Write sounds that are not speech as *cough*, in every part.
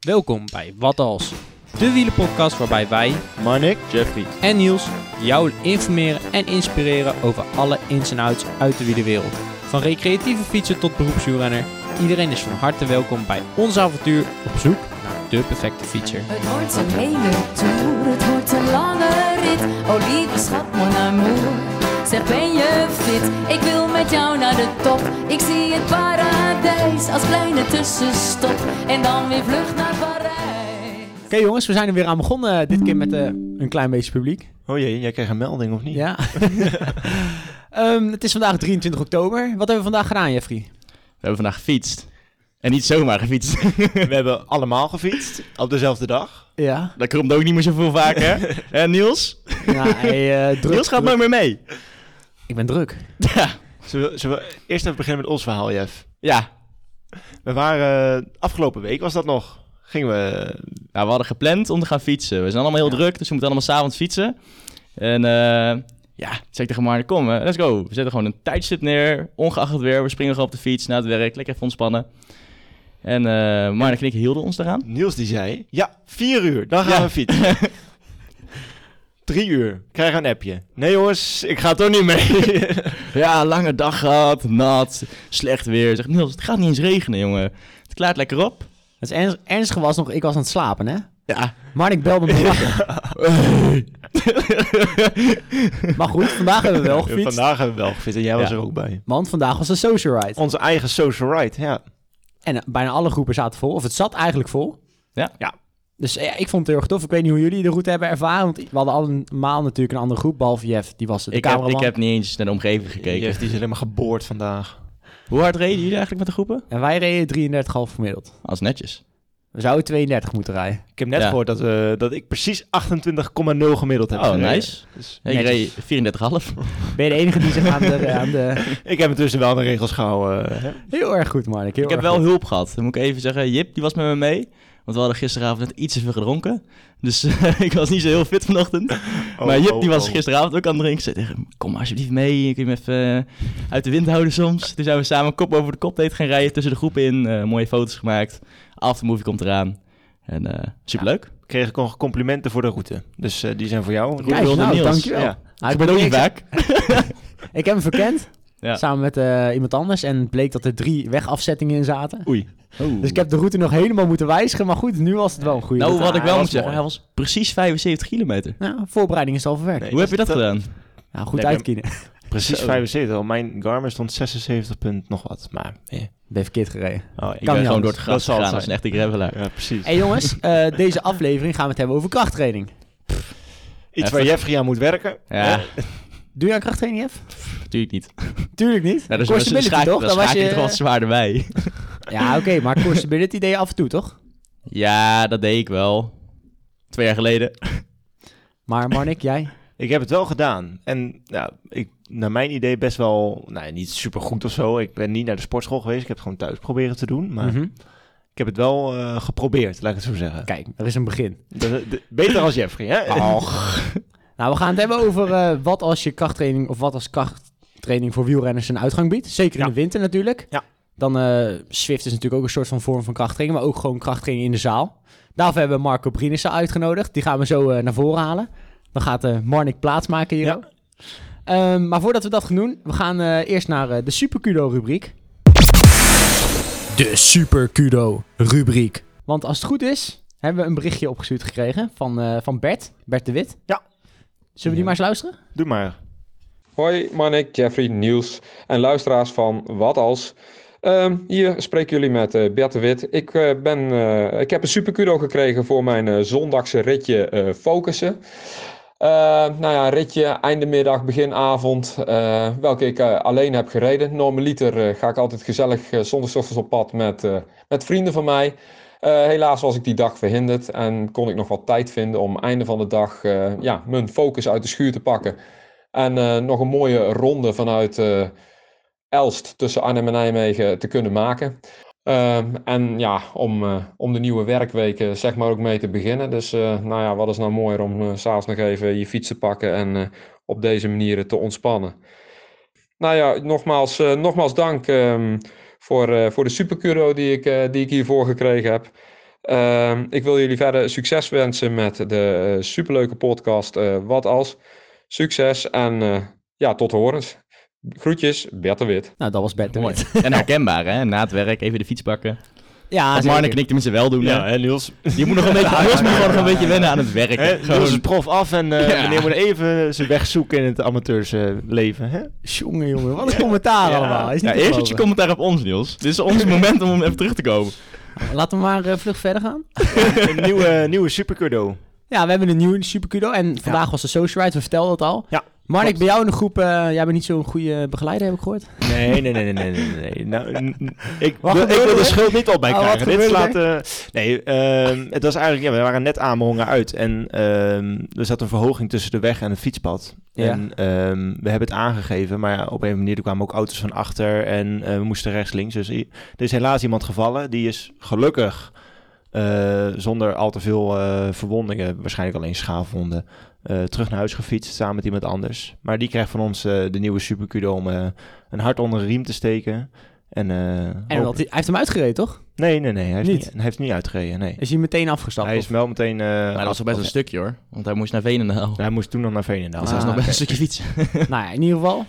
Welkom bij Wat Als, de wielenpodcast waarbij wij Marnik, Jeffrey. en Niels jou informeren en inspireren over alle ins en outs uit de wielerwereld. Van recreatieve fietser tot beroepswielrenner, iedereen is van harte welkom bij ons avontuur op zoek naar de perfecte fietser. Het wordt een hele tour, het wordt een lange rit. Oh lieve schat, mon amour. Zeg ben je fit? Ik wil met jou naar de top. Ik zie het paradijs als kleine tussenstop. En dan weer vlucht naar Parijs. Oké jongens, we zijn er weer aan begonnen. Dit keer met eh, een klein beetje publiek. Oh jee, jij kreeg een melding of niet? Ja. *laughs* Ehm, het is vandaag 23 oktober. Wat hebben we vandaag gedaan, Jeffrey? We hebben vandaag gefietst. En niet zomaar gefietst. *laughs* We hebben allemaal gefietst op dezelfde dag. Ja. Dat komt ook niet meer zoveel vaker. *laughs* En Niels? ja hij, eh, druk, Niels gaat nooit meer mee. Ik ben druk. *laughs* Ja. Zullen we, zullen we eerst even beginnen met ons verhaal, Jeff? Ja. We waren, uh, afgelopen week was dat nog, gingen we... Nou, we hadden gepland om te gaan fietsen. We zijn allemaal heel Ja. druk, dus we moeten allemaal s'avonds fietsen. En eh ja, toen zei ik tegen Marne, kom, eh, let's go. We zetten gewoon een tijdstip neer, ongeacht het weer. We springen gewoon op de fiets naar het werk, lekker even ontspannen. En eh Marne en ik hielden ons eraan. Niels die zei, ja, vier uur, dan gaan Ja. we fietsen. *laughs* Drie uur, krijg een appje. Nee jongens, ik ga toch niet mee. *laughs* Ja, lange dag gehad, nat, slecht weer. Zeg, Niels, het gaat niet eens regenen, jongen. Het klaart lekker op. Het ernst, ernstige was nog, ik was aan het slapen, hè? Ja, Maar ik belde me wakker. *laughs* maar goed, vandaag hebben we wel gefietst. Vandaag hebben we wel gefietst en jij was er ook bij. Want vandaag was de social ride. Onze eigen social ride, ja. En eh, bijna alle groepen zaten vol. Of het zat eigenlijk vol. Ja. Ja. Dus eh, ja, ik vond het heel erg tof. Ik weet niet hoe jullie de route hebben ervaren. Want we hadden allemaal natuurlijk een andere groep. Behalve Jeff, die was de ik heb, cameraman. ik heb niet eens naar de omgeving gekeken. Jeff die is helemaal geboord vandaag. Hoe hard reden jullie eigenlijk met de groepen? En wij reden 33,5 gemiddeld. Als netjes. We zouden 32 moeten rijden. Ik heb net Ja. gehoord dat, we, dat ik precies 28,0 gemiddeld heb Oh, gereden. nice. Dus Ja, ik Netjes. reed 34,5. Ben je de enige die zich aan de... *laughs* Aan de... ik heb intussen wel de regels gehouden. hè. Heel erg goed, Mark. Heel Ik heb wel goed. hulp gehad. Dan moet ik even zeggen, Jip die was met me mee. Want we hadden gisteravond net iets te veel gedronken. Dus *laughs* eh, ik was niet zo heel fit vanochtend. Oh, maar Jip oh, die was oh. gisteravond ook aan het drinken. Ik zei tegen hem, kom maar alsjeblieft mee. Kun je me even eh, uit de wind houden soms. Toen zijn we samen kop over de kop date gaan rijden. Tussen de groepen in. eh, mooie foto's gemaakt. Aftermovie komt eraan. En eh, superleuk. Ik kreeg nog complimenten voor de route. Dus eh, die zijn voor jou. Goed Kijk, wilde nou, dankjewel. Ja. Nou, ik ben ook niet vaak. *laughs* Ik heb hem verkend. Ja. Samen met eh, iemand anders. En het bleek dat er drie wegafzettingen in zaten. Oei. Dus ik heb de route nog helemaal moeten wijzigen. Maar goed, nu was het wel een goede Nou, wat ik wel moet zeggen, hij was precies 75 kilometer. Nou, voorbereiding is al verwerkt. Nee. Hoe heb je dat dat- gedaan? Nou, goed Nee, uitkiezen. *laughs* Precies Zo. 75. Al mijn Garmin stond 76 punt nog wat. Maar eh. Ben verkeerd gereden. Oh, Ik Kan ben niet gewoon door het Dat gras gegaan als een echte gravelaar. Ja, precies. Hey jongens, *laughs* eh, deze aflevering gaan we het hebben over krachttraining. Iets Even- waar Jeffrey aan moet werken. Ja, *laughs* Doe je aan krachttraining, Jeff? natuurlijk niet. Tuurlijk niet. Ja, dus dan schaak, toch? dan Dan was je toch wat zwaarder bij. *laughs* Ja, oké, maar core stability deed je af en toe, toch? Ja, dat deed ik wel. Twee jaar geleden. Maar Marnik, jij? *laughs* Ik heb het wel gedaan. En nou, ik, naar mijn idee best wel, nou, niet super goed of zo. Ik ben niet naar de sportschool geweest. Ik heb het gewoon thuis proberen te doen. Maar Mhm. ik heb het wel eh, geprobeerd, laat ik het zo zeggen. Kijk, er is een begin. De- de- beter als Jeffrey, hè? *laughs* Nou, we gaan het hebben over eh, wat als je krachttraining of wat als krachttraining voor wielrenners een uitgang biedt. Zeker in Ja. de winter natuurlijk. Ja. Dan eh Swift is natuurlijk ook een soort van vorm van krachttraining, maar ook gewoon krachttraining in de zaal. Daarvoor hebben we Marco Brinissen uitgenodigd. Die gaan we zo eh, naar voren halen. Dan gaat eh Marnik plaatsmaken hier. Ja. ook. Ehm, maar voordat we dat gaan doen, we gaan eh, eerst naar eh, de Super Kudo rubriek. De Super Kudo rubriek. Want als het goed is, hebben we een berichtje opgestuurd gekregen van, eh, van Bert, Bert de Wit. Ja. Zullen we die maar eens luisteren? Doe maar. Hoi, Manik, Jeffrey, Niels en luisteraars van Wat Als. Ehm, hier spreken jullie met eh Bert de Wit. Ik, eh, ben, eh, ik heb een superkudo gekregen voor mijn zondagse ritje focussen. Eh, nou ja, ritje einde middag, begin avond, eh, welke ik alleen heb gereden. Normaliter ga ik altijd gezellig uh, zondagochtends op pad met, met vrienden van mij. Eh, helaas was ik die dag verhinderd en kon ik nog wat tijd vinden om einde van de dag eh, ja, mijn focus uit de schuur te pakken. En eh, nog een mooie ronde vanuit Elst tussen Arnhem en Nijmegen te kunnen maken. En ja, om, om de nieuwe werkweken zeg maar ook mee te beginnen. Dus nou ja, wat is nou mooier om s s'avonds nog even je fiets te pakken en op deze manier te ontspannen. Nou ja, nogmaals, nogmaals dank ehm, voor, eh, voor de supercuro die ik, eh, die ik hiervoor gekregen heb. Ehm, ik wil jullie verder succes wensen met de eh, superleuke podcast eh, Wat Als. Succes en eh, ja, tot horens. Groetjes, Bert de Wit. Nou, dat was Bert de. Wit. En *laughs* herkenbaar, hè? Na het werk even de fiets pakken. Ja. Marnik en ik tenminste wel doen, Ja, hè? Niels. Die moet nog een beetje, *laughs* Niels moet gewoon nog een beetje wennen aan het werk. Hè, Niels is prof af en eh Ja. meneer moet even zijn weg zoeken in het amateursleven. hè? Jongen, jongen, wat een commentaar *laughs* Ja. allemaal. Is niet Ja, eerst je commentaar op ons, Niels. Dit is ons moment om even terug te komen. Laten we maar eh, vlug verder gaan. *laughs* Een nieuwe, nieuwe supercudo. Ja, we hebben een nieuwe Supercudo en vandaag was de Social Ride, we vertelden het al. Ja, Marnik, klopt. bij jou in de groep, eh, jij bent niet zo'n goede begeleider, heb ik gehoord. Nee, nee, nee, nee, nee, nee. *laughs* Nou, ik, wil, ik wil de schuld niet op mij Oh, krijgen. Dit slaat... eh, nee, ehm, het was eigenlijk... Ja, we waren net aanbehonger uit. En ehm, er zat een verhoging tussen de weg en het fietspad. Ja. En ehm, we hebben het aangegeven. Maar ja, op een manier er kwamen ook auto's van achter. En eh, we moesten rechts, links. Dus er is helaas iemand gevallen. Die is gelukkig... eh, zonder al te veel eh, verwondingen, waarschijnlijk alleen schaafwonden, eh, terug naar huis gefietst samen met iemand anders. Maar die krijgt van ons eh, de nieuwe Supercudo om eh, een hart onder de riem te steken. En, eh, En wat, hij heeft hem uitgereden, toch? Nee, nee, nee. Hij heeft Niet? niet, hij heeft niet uitgereden, nee. Is hij meteen afgestapt? Hij is wel meteen... eh, Maar dat was toch best een stukje, hoor. Want hij moest naar Veenendaal. Hij moest toen nog naar Veenendaal. Dus dat is Ah, nog best een stukje fietsen. *laughs* nou ja, in ieder geval.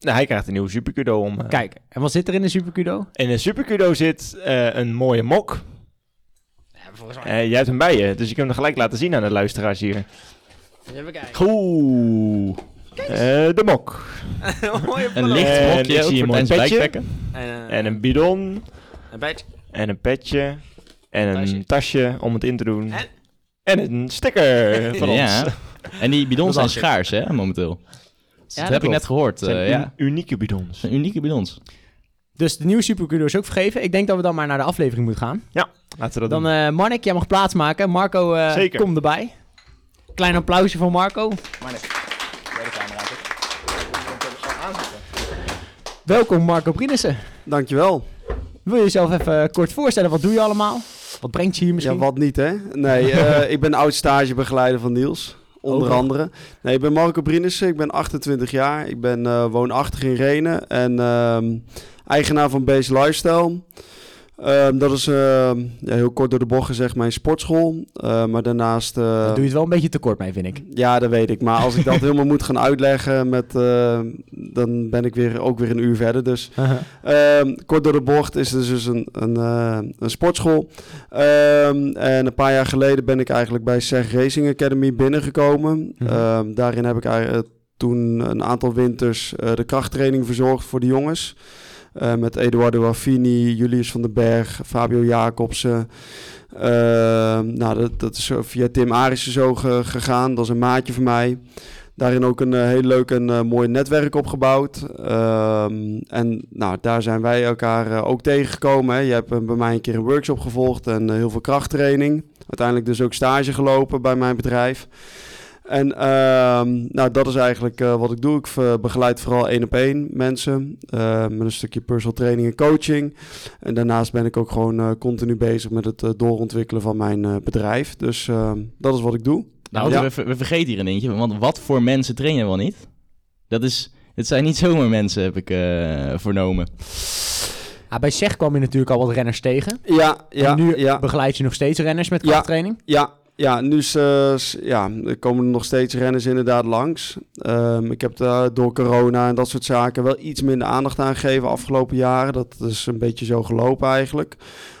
Nou, hij krijgt een nieuwe Supercudo om... Kijk, en wat zit er in de Supercudo? In de Supercudo zit eh, een mooie mok. Eh, jij hebt hem bij je, dus je kunt hem gelijk laten zien aan de luisteraars hier. Even kijken. Oeh. Eh, de mok. *laughs* Een licht En ik mokje zie voor een petje. En een bidon. een badge. En een petje. En een Tasje. tasje om het in te doen. En- En een sticker *laughs* van Ja. ons. En die bidons zijn schaars, hè, momenteel. dat dat heb ik net gehoord. Eh, ja. un- unieke bidons. Unieke bidons. Dus de nieuwe Supercudo is ook vergeven. Ik denk dat we dan maar naar de aflevering moeten gaan. Laten we dat Dan doen. eh Marnik, jij mag plaatsmaken. Marco, eh kom erbij. Klein applausje voor Marco. Welkom Marco Prienissen. Dankjewel. Wil je jezelf even kort voorstellen? Wat doe je allemaal? Wat brengt je hier misschien? Ja, wat niet hè? Nee, *laughs* eh, ik ben oud stagebegeleider van Niels. Onder Ook. andere. Nee, ik ben Marco Brienissen. Ik ben 28 jaar. Ik ben eh, woonachtig in Renen. En ehm, eigenaar van Base Lifestyle. Ehm, dat is ehm, ja, heel kort door de bocht gezegd mijn sportschool. Eh, maar daarnaast... eh, Daar doe je het wel een beetje tekort mee, vind ik. Ja, dat weet ik. Maar als ik dat *laughs* helemaal moet gaan uitleggen, met, eh, dan ben ik weer, ook weer een uur verder. Dus Ehm, kort door de bocht is het dus een, een, eh, een sportschool. Ehm, en een paar jaar geleden ben ik eigenlijk bij SEG Racing Academy binnengekomen. Mhm. Ehm, daarin heb ik eigenlijk toen een aantal winters eh, de krachttraining verzorgd voor de jongens. Eh, met Eduardo Affini, Julius van den Berg, Fabio Jacobsen. Ehm, nou, dat, dat is via Tim Arissen zo ge- gegaan. Dat is een maatje van mij. Daarin ook een eh, heel leuk en eh, mooi netwerk opgebouwd. Ehm, en nou, daar zijn wij elkaar eh, ook tegengekomen. Je hebt eh, bij mij een keer een workshop gevolgd en eh, heel veel krachttraining. Uiteindelijk dus ook stage gelopen bij mijn bedrijf. En ehm, nou, dat is eigenlijk eh, wat ik doe. Ik eh, begeleid vooral één op één mensen eh, met een stukje personal training en coaching. En daarnaast ben ik ook gewoon eh, continu bezig met het eh, doorontwikkelen van mijn eh, bedrijf. Dus ehm, dat is wat ik doe. Nou, Ja. we, we, vergeten hier een eentje, want wat voor mensen trainen we wel niet? Dat is, het zijn niet *laughs* zomaar mensen, heb ik eh, vernomen. Ah, bij SEG kwam je natuurlijk al wat renners tegen. Ja, ja, en nu ja. begeleid je nog steeds renners met krachttraining. Ja, ja, nu is, eh, ja, er komen er nog steeds renners inderdaad langs. Ehm, ik heb daar door corona en dat soort zaken wel iets minder aandacht aan gegeven afgelopen jaren. Dat is een beetje zo gelopen eigenlijk.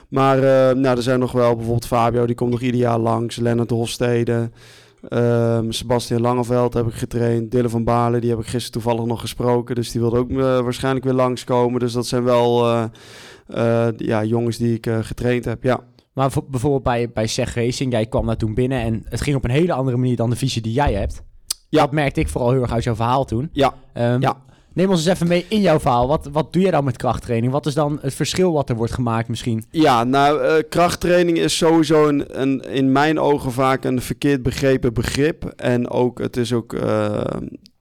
Maar eh, nou, er zijn nog wel bijvoorbeeld Fabio, die komt nog ieder jaar langs. Lennart Hofstede. Ehm Sebastian Langeveld heb ik getraind. Dylan van Baarle, die heb ik gisteren toevallig nog gesproken. Dus die wilde ook eh, waarschijnlijk weer langskomen. Dus dat zijn wel eh, ja, jongens die ik getraind heb, ja. Maar voor- bijvoorbeeld bij, bij SEG Racing, jij kwam daar toen binnen en het ging op een hele andere manier dan de visie die jij hebt. Ja. Dat merkte ik vooral heel erg uit jouw verhaal toen. Ja, Ehm, Ja. Neem ons eens even mee in jouw verhaal. Wat, wat doe jij dan met krachttraining? Wat is dan het verschil wat er wordt gemaakt misschien? Ja, nou, eh, krachttraining is sowieso een, een, in mijn ogen vaak een verkeerd begrepen begrip. En ook, het is ook, eh,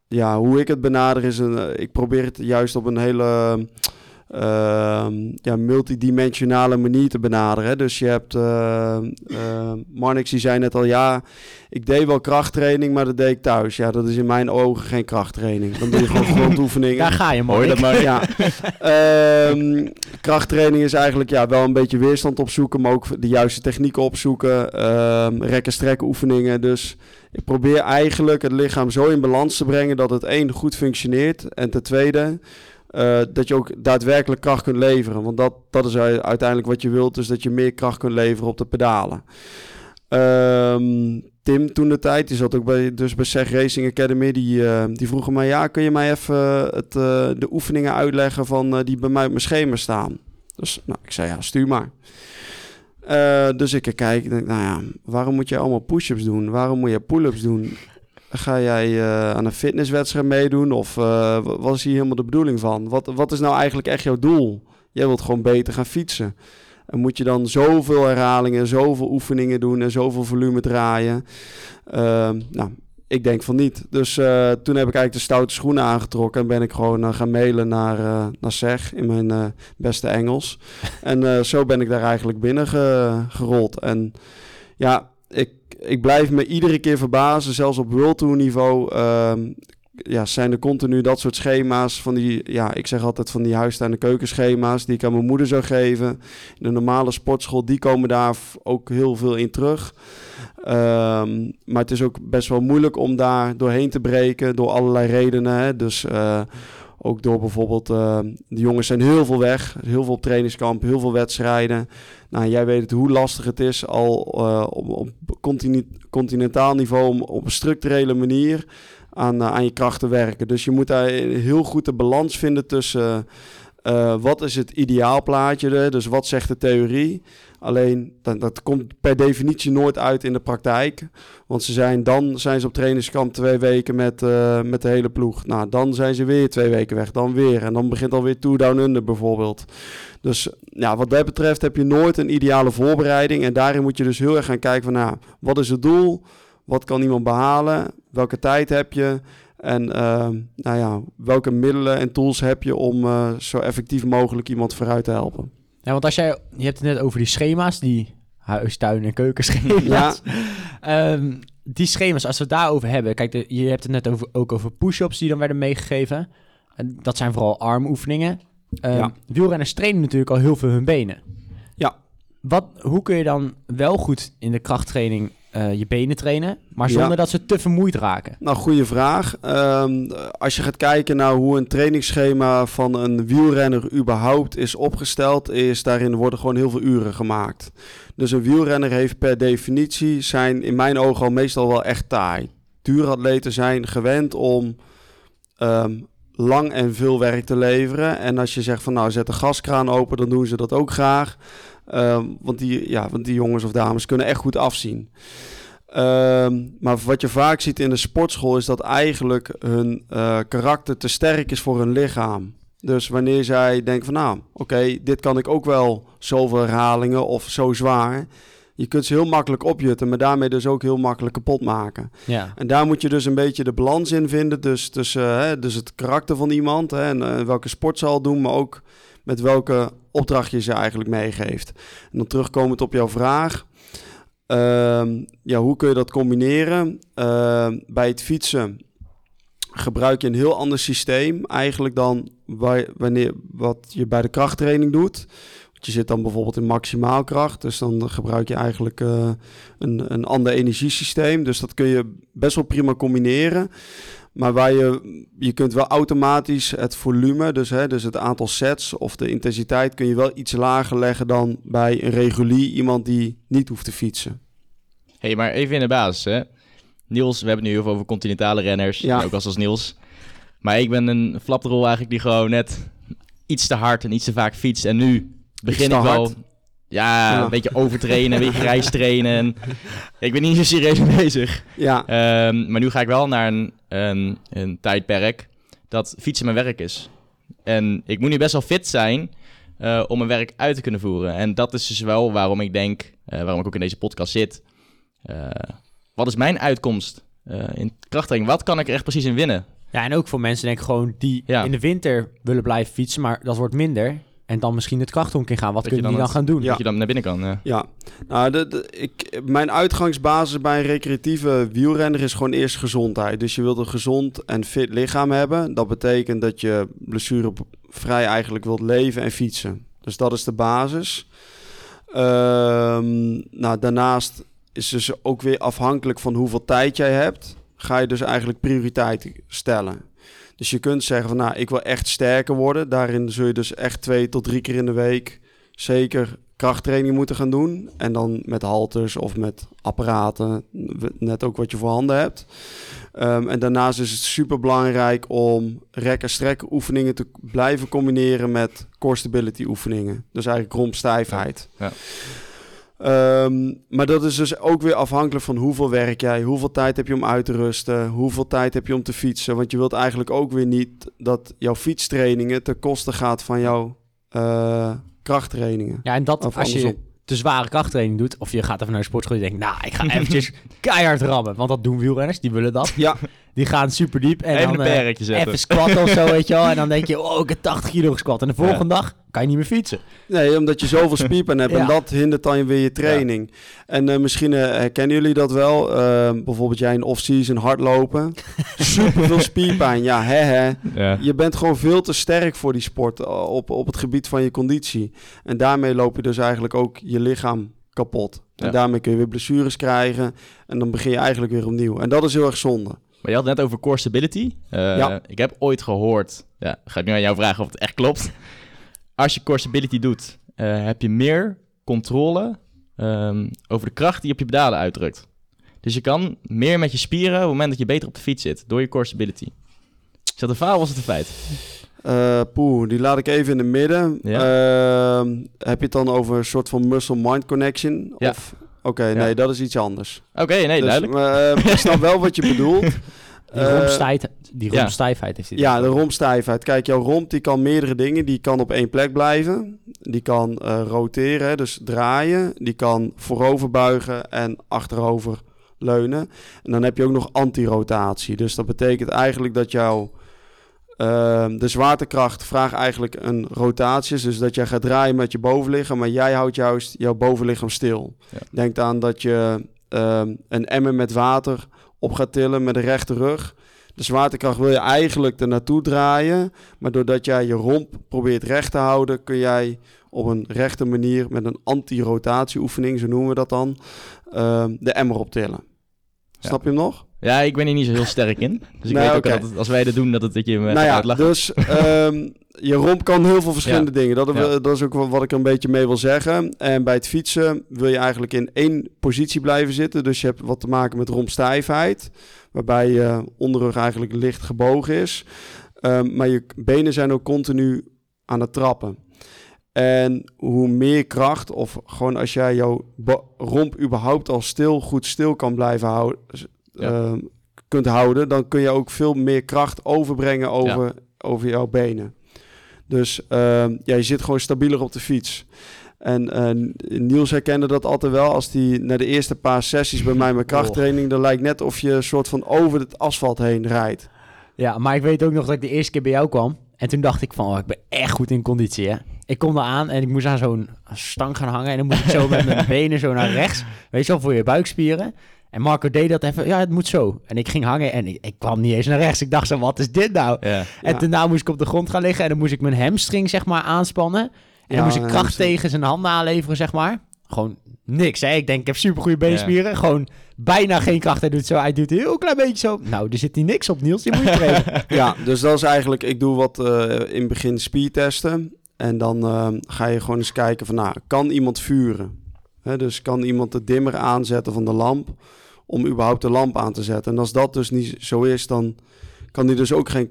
ja, hoe ik het benader is, een, eh, ik probeer het juist op een hele ehm, ja, multidimensionale manier te benaderen. hè. Dus je hebt, eh, Marnix die zei net al, ja, ik deed wel krachttraining, maar dat deed ik thuis. Ja, dat is in mijn ogen geen krachttraining. Dan doe je gewoon *laughs* grondoefeningen. Daar ga je, mooi. maar? Ja, Ehm, krachttraining is eigenlijk ja, wel een beetje weerstand opzoeken, maar ook de juiste technieken opzoeken. Ehm rekken, strekken oefeningen. Dus ik probeer eigenlijk het lichaam zo in balans te brengen dat het één goed functioneert. En ten tweede eh, dat je ook daadwerkelijk kracht kunt leveren. Want dat, dat is uiteindelijk wat je wilt, dus dat je meer kracht kunt leveren op de pedalen. Ehm, Tim toen de tijd, die zat ook bij, dus bij SEG Racing Academy, die, eh, die vroeg mij, ja, kun je mij even het, eh, de oefeningen uitleggen van, die bij mij op mijn schema staan? Dus nou, ik zei, ja, stuur maar. Dus ik kijk, denk, nou ja, waarom moet je allemaal push-ups doen? Waarom moet je pull-ups doen? Ga jij eh, aan een fitnesswedstrijd meedoen? Of wa- wat is hier helemaal de bedoeling van? Wat, wat is nou eigenlijk echt jouw doel? Jij wilt gewoon beter gaan fietsen. En moet je dan zoveel herhalingen, zoveel oefeningen doen en zoveel volume draaien? Ehm, nou, ik denk van niet. Dus eh, toen heb ik eigenlijk de stoute schoenen aangetrokken en ben ik gewoon gaan mailen naar, naar SEG in mijn beste Engels. *laughs* en zo ben ik daar eigenlijk binnen ge- gerold. En ja, ik, ik blijf me iedere keer verbazen, zelfs op World Tour niveau. ehm, ja, zijn er continu dat soort schema's van die, ja, ik zeg altijd van die huistuin- en keukenschema's die ik aan mijn moeder zou geven. De normale sportschool, die komen daar ook heel veel in terug. Ehm, maar het is ook best wel moeilijk om daar doorheen te breken door allerlei redenen. Hè. Dus eh, ook door bijvoorbeeld, eh, de jongens zijn heel veel weg, heel veel op trainingskamp, heel veel wedstrijden. Nou, jij weet het hoe lastig het is al eh, op, op continentaal niveau om op een structurele manier aan, eh, aan je kracht te werken. Dus je moet daar heel goed de balans vinden tussen eh, wat is het ideaalplaatje, dus wat zegt de theorie. Alleen dat, dat komt per definitie nooit uit in de praktijk. Want ze zijn, dan zijn ze op trainingskamp twee weken met, eh, met de hele ploeg. Nou, dan zijn ze weer twee weken weg, dan weer. En dan begint alweer Tour Down Under bijvoorbeeld. Dus ja, wat dat betreft heb je nooit een ideale voorbereiding. En daarin moet je dus heel erg gaan kijken van, nou, wat is het doel? Wat kan iemand behalen? Welke tijd heb je? En eh, nou ja, welke middelen en tools heb je om eh, zo effectief mogelijk iemand vooruit te helpen? Ja, want als jij, je hebt het net over die schema's, die huis, tuin en keukenschema's. *laughs* Ehm, die schema's, als we het daarover hebben, kijk, de- je hebt het net over, ook over push-ups die dan werden meegegeven. En dat zijn vooral armoefeningen. Ehm Ja. Wielrenners trainen natuurlijk al heel veel hun benen. Ja. Wat, hoe kun je dan wel goed in de krachttraining eh, je benen trainen, maar Ja. zonder dat ze te vermoeid raken? Nou, goede vraag. Ehm, als je gaat kijken naar hoe een trainingsschema van een wielrenner überhaupt is opgesteld, is daarin worden gewoon heel veel uren gemaakt. Dus een wielrenner heeft per definitie zijn in mijn ogen al meestal wel echt taai. Duuratleten zijn gewend om ehm, lang en veel werk te leveren. En als je zegt van nou zet de gaskraan open, dan doen ze dat ook graag. Ehm, want, die, ja, want die jongens of dames kunnen echt goed afzien. Ehm, maar wat je vaak ziet in de sportschool is dat eigenlijk hun eh, karakter te sterk is voor hun lichaam. Dus wanneer zij denken van nou, oké, dit kan ik ook wel zoveel herhalingen of zo zwaar. Je kunt ze heel makkelijk opjutten, maar daarmee dus ook heel makkelijk kapot maken. Ja. En daar moet je dus een beetje de balans in vinden. Dus tussen eh, hè, dus het karakter van iemand hè, en eh, welke sport ze al doen, maar ook met welke opdracht je ze eigenlijk meegeeft. En dan terugkomend op jouw vraag. Ehm, ja, hoe kun je dat combineren? Ehm, bij het fietsen gebruik je een heel ander systeem eigenlijk dan wanneer, wat je bij de krachttraining doet. Je zit dan bijvoorbeeld in maximaalkracht, dus dan gebruik je eigenlijk eh, een, een ander energiesysteem. Dus dat kun je best wel prima combineren. Maar waar je, je kunt wel automatisch het volume, dus, hè, dus het aantal sets of de intensiteit, kun je wel iets lager leggen dan bij een regulier iemand die niet hoeft te fietsen. hey, maar even in de basis, hè. Niels, we hebben het nu heel veel over continentale renners. Ja. Ook als als Niels. Maar ik ben een flapdrol eigenlijk die gewoon net iets te hard en iets te vaak fietst. En nu begin ik wel... hard? Ja, Ja. een beetje overtrainen, een beetje grijs trainen. En ik ben niet zo serieus bezig. Ja, Ehm, maar nu ga ik wel naar een, een, een tijdperk dat fietsen mijn werk is. En ik moet nu best wel fit zijn eh, om mijn werk uit te kunnen voeren. En dat is dus wel waarom ik denk, eh, waarom ik ook in deze podcast zit. Eh, wat is mijn uitkomst eh, in krachttraining? Wat kan ik er echt precies in winnen? Ja, en ook voor mensen denk ik gewoon die Ja. in de winter willen blijven fietsen, maar dat wordt minder. En dan misschien het krachthonk in gaan. Wat Dat je kunnen die dan gaan doen? Ja. Dat je dan naar binnen kan. ja. Ja, nou, de, de- ik, mijn uitgangsbasis bij een recreatieve wielrenner is gewoon eerst gezondheid. Dus je wilt een gezond en fit lichaam hebben. Dat betekent dat je blessurevrij eigenlijk wilt leven en fietsen. Dus dat is de basis. Ehm, nou, daarnaast is dus ook weer afhankelijk van hoeveel tijd jij hebt, ga je dus eigenlijk prioriteit stellen. Dus je kunt zeggen van, nou, ik wil echt sterker worden. Daarin zul je dus echt twee tot drie keer in de week zeker krachttraining moeten gaan doen. En dan met halters of met apparaten, net ook wat je voorhanden hebt. Ehm, en daarnaast is het super belangrijk om rek- en strek oefeningen te blijven combineren met core stability oefeningen. Dus eigenlijk rompstijfheid. Ja. Ehm, maar dat is dus ook weer afhankelijk van hoeveel werk jij, hoeveel tijd heb je om uit te rusten, hoeveel tijd heb je om te fietsen. Want je wilt eigenlijk ook weer niet dat jouw fietstrainingen ten koste gaat van jouw eh, krachttrainingen. Ja, en dat Of als je te zware krachttraining doet, of je gaat even naar een sportschool en je denkt, nou, ik ga eventjes keihard rammen. Want dat doen wielrenners, die willen dat. Ja, *laughs* Die gaan super diep en Even dan een eh, perretje zetten. even squatten of zo, *laughs* weet je wel. En dan denk je, oh, ik heb 80 kilo gesquat. En de volgende dag kan je niet meer fietsen. Nee, omdat je zoveel *laughs* spierpijn hebt Ja. en dat hindert dan weer je training. En eh, misschien eh, herkennen jullie dat wel. Bijvoorbeeld jij in off-season hardlopen. *laughs* Super veel spierpijn. Ja, hè hè. Ja. Je bent gewoon veel te sterk voor die sport op, op het gebied van je conditie. En daarmee loop je dus eigenlijk ook je lichaam kapot. En Ja. daarmee kun je weer blessures krijgen. En dan begin je eigenlijk weer opnieuw. En dat is heel erg zonde. Maar je had het net over core stability. Eh, Ja. Ik heb ooit gehoord, ja, ga ik nu aan jou vragen of het echt klopt. Als je core stability doet, eh, heb je meer controle ehm, over de kracht die je op je pedalen uitdrukt. Dus je kan meer met je spieren op het moment dat je beter op de fiets zit, door je core stability. Is dat een verhaal of was het een feit? Eh poeh, die laat ik even in het midden. Ehm, heb je het dan over een soort van muscle-mind connection? Ja. Of... Oké, nee, dat is iets anders. Oké, nee, Dus, duidelijk. maar, eh, ik snap wel wat je *laughs* bedoelt. Die Eh, rompstijf, die rompstijfheid heeft hij. Ja, de rompstijfheid. Kijk, jouw romp die kan meerdere dingen. Die kan op één plek blijven. Die kan eh, roteren, hè, dus draaien. Die kan voorover buigen en achterover leunen. En dan heb je ook nog antirotatie. Dus dat betekent eigenlijk dat jouw... ehm, de zwaartekracht vraagt eigenlijk een rotatie. Dus dat jij gaat draaien met je bovenlichaam. Maar jij houdt juist jouw bovenlichaam stil. Ja. Denk aan dat je ehm, een emmer met water op gaat tillen met de rechte rug. De zwaartekracht wil je eigenlijk er naartoe draaien. Maar doordat jij je romp probeert recht te houden, kun jij op een rechte manier met een anti-rotatieoefening, zo noemen we dat dan, ehm, de emmer optillen. Ja. Snap je hem nog? Ja, ik ben hier niet zo heel sterk in. Dus ik Nee, weet ook dat als wij dat doen, dat, het, dat je me nou ja, dus ehm, je romp kan heel veel verschillende dingen. Dat, Ja. dat is ook wat ik er een beetje mee wil zeggen. En bij het fietsen wil je eigenlijk in één positie blijven zitten. Dus je hebt wat te maken met rompstijfheid. Waarbij je onderrug eigenlijk licht gebogen is. Ehm, maar je benen zijn ook continu aan het trappen. En hoe meer kracht, of gewoon als jij jouw romp überhaupt al stil, goed stil kan blijven houden, Ja. ehm, kunt houden, dan kun je ook veel meer kracht overbrengen over, over jouw benen. Dus ehm, ja, je zit gewoon stabieler op de fiets. En Niels herkende dat altijd wel. Als hij na de eerste paar sessies bij mij met *laughs* krachttraining... dan lijkt net of je een soort van over het asfalt heen rijdt. Ja, maar ik weet ook nog dat ik de eerste keer bij jou kwam. En toen dacht ik van, oh, ik ben echt goed in conditie, hè. Ik kom aan en ik moest aan zo'n stang gaan hangen. En dan moest ik zo met *laughs* mijn benen zo naar rechts. Weet je wel, voor je buikspieren. En Marco deed dat even, ja, het moet zo. En ik ging hangen en ik, ik kwam niet eens naar rechts. Ik dacht zo, wat is dit nou? Ja. En Ja. daarna moest ik op de grond gaan liggen en dan moest ik mijn hamstring, zeg maar, aanspannen. En Ja, dan moest ik kracht hamstring. tegen zijn handen aanleveren, zeg maar. Gewoon niks, hè. Ik denk, ik heb supergoeie beenspieren. Gewoon bijna geen kracht. Hij doet zo, hij doet een heel klein beetje zo. Nou, er zit hier niks op, Niels. Die moet je trainen. *laughs* Ja, dus dat is eigenlijk... Ik doe wat eh, in het begin speedtesten. En dan eh, ga je gewoon eens kijken van... Nou, kan iemand vuren? Hè, dus kan iemand de dimmer aanzetten van de lamp... om überhaupt de lamp aan te zetten. En als dat dus niet zo is, dan kan die dus ook geen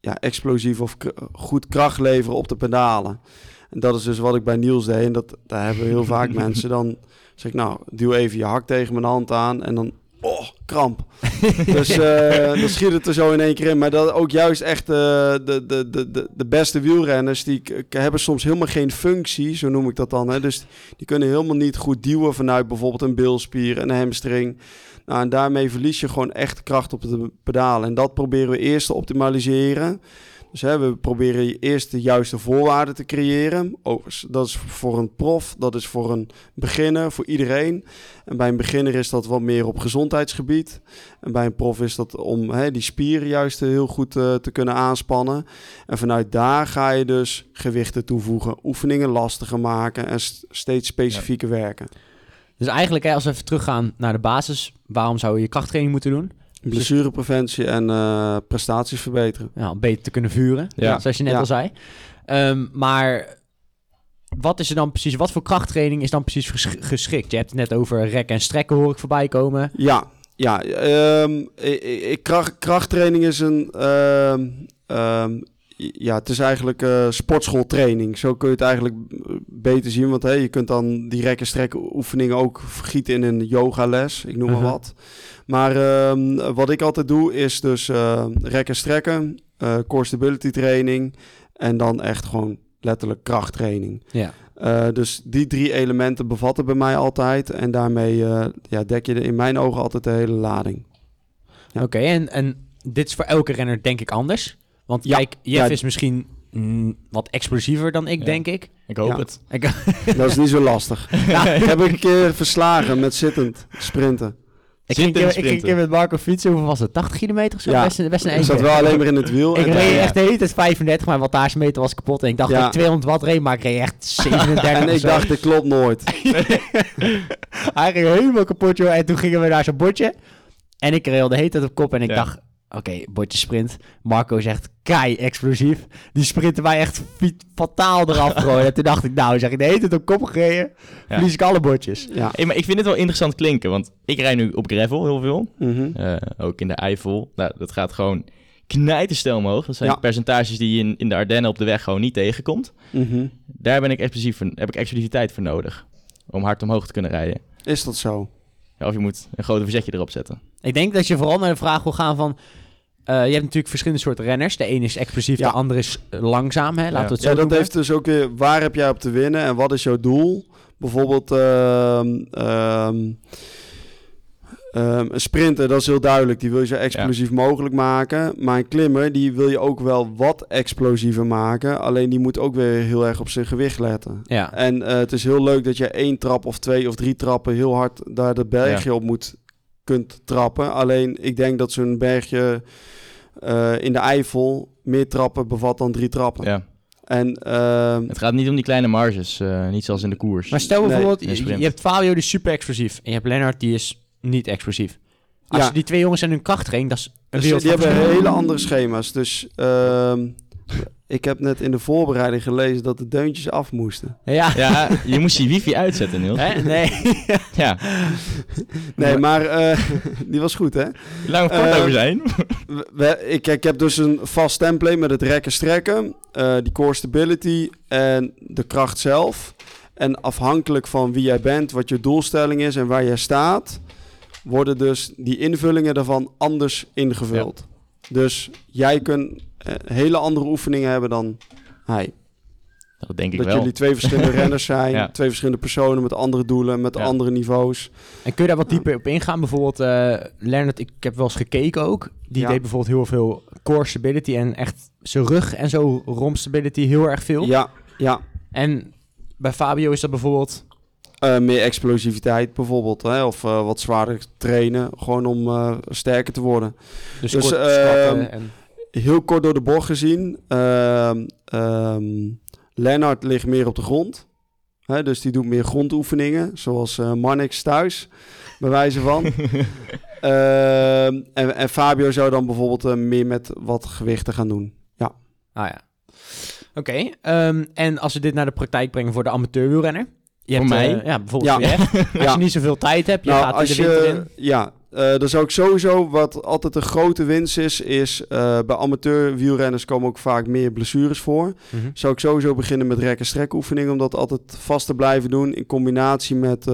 ja, explosief of goed kracht leveren op de pedalen. En dat is dus wat ik bij Niels deed. En dat, daar hebben heel vaak *laughs* mensen. Dan zeg ik, nou, duw even je hak tegen mijn hand aan. En dan, oh, kramp. *laughs* dus eh, dan schiet het er zo in één keer in. Maar dat ook juist echt eh, de, de, de, de, beste wielrenners, die hebben soms helemaal geen functie, zo noem ik dat dan. Hè. Dus die kunnen helemaal niet goed duwen vanuit bijvoorbeeld een bilspier, een hamstring. Nou, en daarmee verlies je gewoon echt kracht op de pedalen. En dat proberen we eerst te optimaliseren. Dus hè, we proberen eerst de juiste voorwaarden te creëren. Oh, dat is voor een prof, dat is voor een beginner, voor iedereen. En bij een beginner is dat wat meer op gezondheidsgebied. En bij een prof is dat om hè, die spieren juist heel goed eh, te kunnen aanspannen. En vanuit daar ga je dus gewichten toevoegen, oefeningen lastiger maken en st- steeds specifieker werken. Dus eigenlijk, hè, als we even teruggaan naar de basis, waarom zou je je krachttraining moeten doen? Blessurepreventie en eh, prestaties verbeteren. Ja, om beter te kunnen vuren, Ja. zoals je net Ja. al zei. Ehm, maar wat is er dan precies, wat voor krachttraining is dan precies ges- geschikt? Je hebt het net over rekken en strekken hoor ik voorbij komen. Ja, ja. ehm, ik, ik- kracht, krachttraining is een. ehm, ehm, ja, het is eigenlijk eh, sportschooltraining. Zo kun je het eigenlijk eh, beter zien. Want hey, je kunt dan die rekken strekken oefeningen ook vergieten in een yogales. Ik noem maar Mhm. wat. Maar ehm, wat ik altijd doe is dus eh, rekken strekken, core stability training en dan echt gewoon letterlijk krachttraining. Ja. Dus die drie elementen bevatten bij mij altijd. En daarmee ja, dek je in mijn ogen altijd de hele lading. Ja. Oké, en, en dit is voor elke renner denk ik anders. Want Ja. kijk, Jeff Ja. is misschien mm, wat explosiever dan ik, Ja. denk ik. Ik hoop Ja. het. *laughs* Dat is niet zo lastig. *laughs* ja, Ik heb een keer verslagen met zittend sprinten. ik, ging, een keer- Zitten ik ging een keer met Marco fietsen, hoeveel was het? 80 kilometer of zo? Ja. Best, een- best een Ik zat wel alleen maar in het wiel. Ik en reed toen- echt de hele tijd 35, mijn wattagemeter was kapot. En ik dacht Ja. dat ik 200 watt reed, maar ik reed echt 37 en ik zo. dacht, dit klopt nooit. *laughs* Hij ging helemaal kapot, joh. En toen gingen we naar zo'n bordje. En ik reed al de hele tijd op kop. En ik Ja. dacht, oké, bordje sprint. Marco zegt, kei explosief. Die sprinten wij echt fataal eraf *laughs* gooien. en toen dacht ik, nou, zeg ik de hele tijd op kop gereden. Ja. Verlies ik alle bordjes. Ja. Hey, maar ik vind het wel interessant klinken, want ik rijd nu op gravel heel veel. Mhm. Eh, ook in de Eifel. Nou, dat gaat gewoon knijterstel omhoog. Dat zijn Ja. percentages die je in, in de Ardennen op de weg gewoon niet tegenkomt. Mhm. Daar ben ik explosief voor, heb ik explosiviteit voor nodig. Om hard omhoog te kunnen rijden. Is dat zo? Ja, of je moet een grote verzetje erop zetten. Ik denk dat je vooral naar de vraag wil gaan van... eh, je hebt natuurlijk verschillende soorten renners. De ene is explosief, Ja. de andere is langzaam. Hè? Laten Ja. we het zo Ja, dat heeft dus ook weer, waar heb jij op te winnen en wat is jouw doel? Bijvoorbeeld ehm, ehm, ehm, een sprinter, dat is heel duidelijk. Die wil je zo explosief mogelijk maken. Maar een klimmer, die wil je ook wel wat explosiever maken. Alleen die moet ook weer heel erg op zijn gewicht letten. Ja. En eh, het is heel leuk dat je één trap of twee of drie trappen heel hard daar dat bergje op moet kunt trappen. Alleen ik denk dat zo'n bergje eh, in de Eifel meer trappen bevat dan drie trappen. Ja. En ehm, Het gaat niet om die kleine marges. eh, niet zoals in de koers. Maar stel bijvoorbeeld, je, hebt Fabio die is super explosief. En je hebt Lennart die is niet explosief. Als Ja. je die twee jongens en hun krachttraining, dat is een dus die hebben hele andere schema's. Dus ehm, ik heb net in de voorbereiding gelezen dat de deuntjes af moesten. Ja. Ja, je moest die wifi uitzetten, Niels. Hè? Nee. *laughs* Ja, Nee, maar eh, *laughs* die was goed, hè? lang we kort Eh, over zijn. We- ik, ik heb dus een vast template met het rekken strekken, eh, die core stability en de kracht zelf. En afhankelijk van wie jij bent, wat je doelstelling is en waar jij staat, worden dus die invullingen daarvan anders ingevuld. Dus jij kunt hele andere oefeningen hebben dan hij. Dat denk ik Dat wel. jullie twee verschillende *laughs* renners zijn, Ja. twee verschillende personen met andere doelen, met Ja. andere niveaus. En kun je daar wat dieper op ingaan? Bijvoorbeeld, eh Lennart, ik heb wel eens gekeken ook. Die Ja. deed bijvoorbeeld heel veel core stability en echt zijn rug en zo romp stability heel erg veel. Ja, ja. En bij Fabio is dat bijvoorbeeld... Eh, meer explosiviteit bijvoorbeeld, hè? of eh, wat zwaarder trainen, gewoon om eh, sterker te worden. Dus, Dus, kort ehm, en... Heel kort door de bocht gezien, ehm ehm, Lennart ligt meer op de grond. Hè, dus die doet meer grondoefeningen, zoals eh Marnix thuis, bij wijze van. *laughs* Ehm, en, en Fabio zou dan bijvoorbeeld eh, meer met wat gewichten gaan doen. Ja, Ah ja. Oké, ehm, en als we dit naar de praktijk brengen voor de amateurwielrenner? Je Voor hebt, mij? eh, ja, bijvoorbeeld Ja. *laughs* Als Ja. je niet zoveel tijd hebt, je nou, gaat in als de winter in. ja, eh dan zou ik sowieso, wat altijd een grote winst is, is eh, bij amateur wielrenners komen ook vaak meer blessures voor. Mhm. Zou ik sowieso beginnen met rek- en strekoefeningen, om dat altijd vast te blijven doen in combinatie met,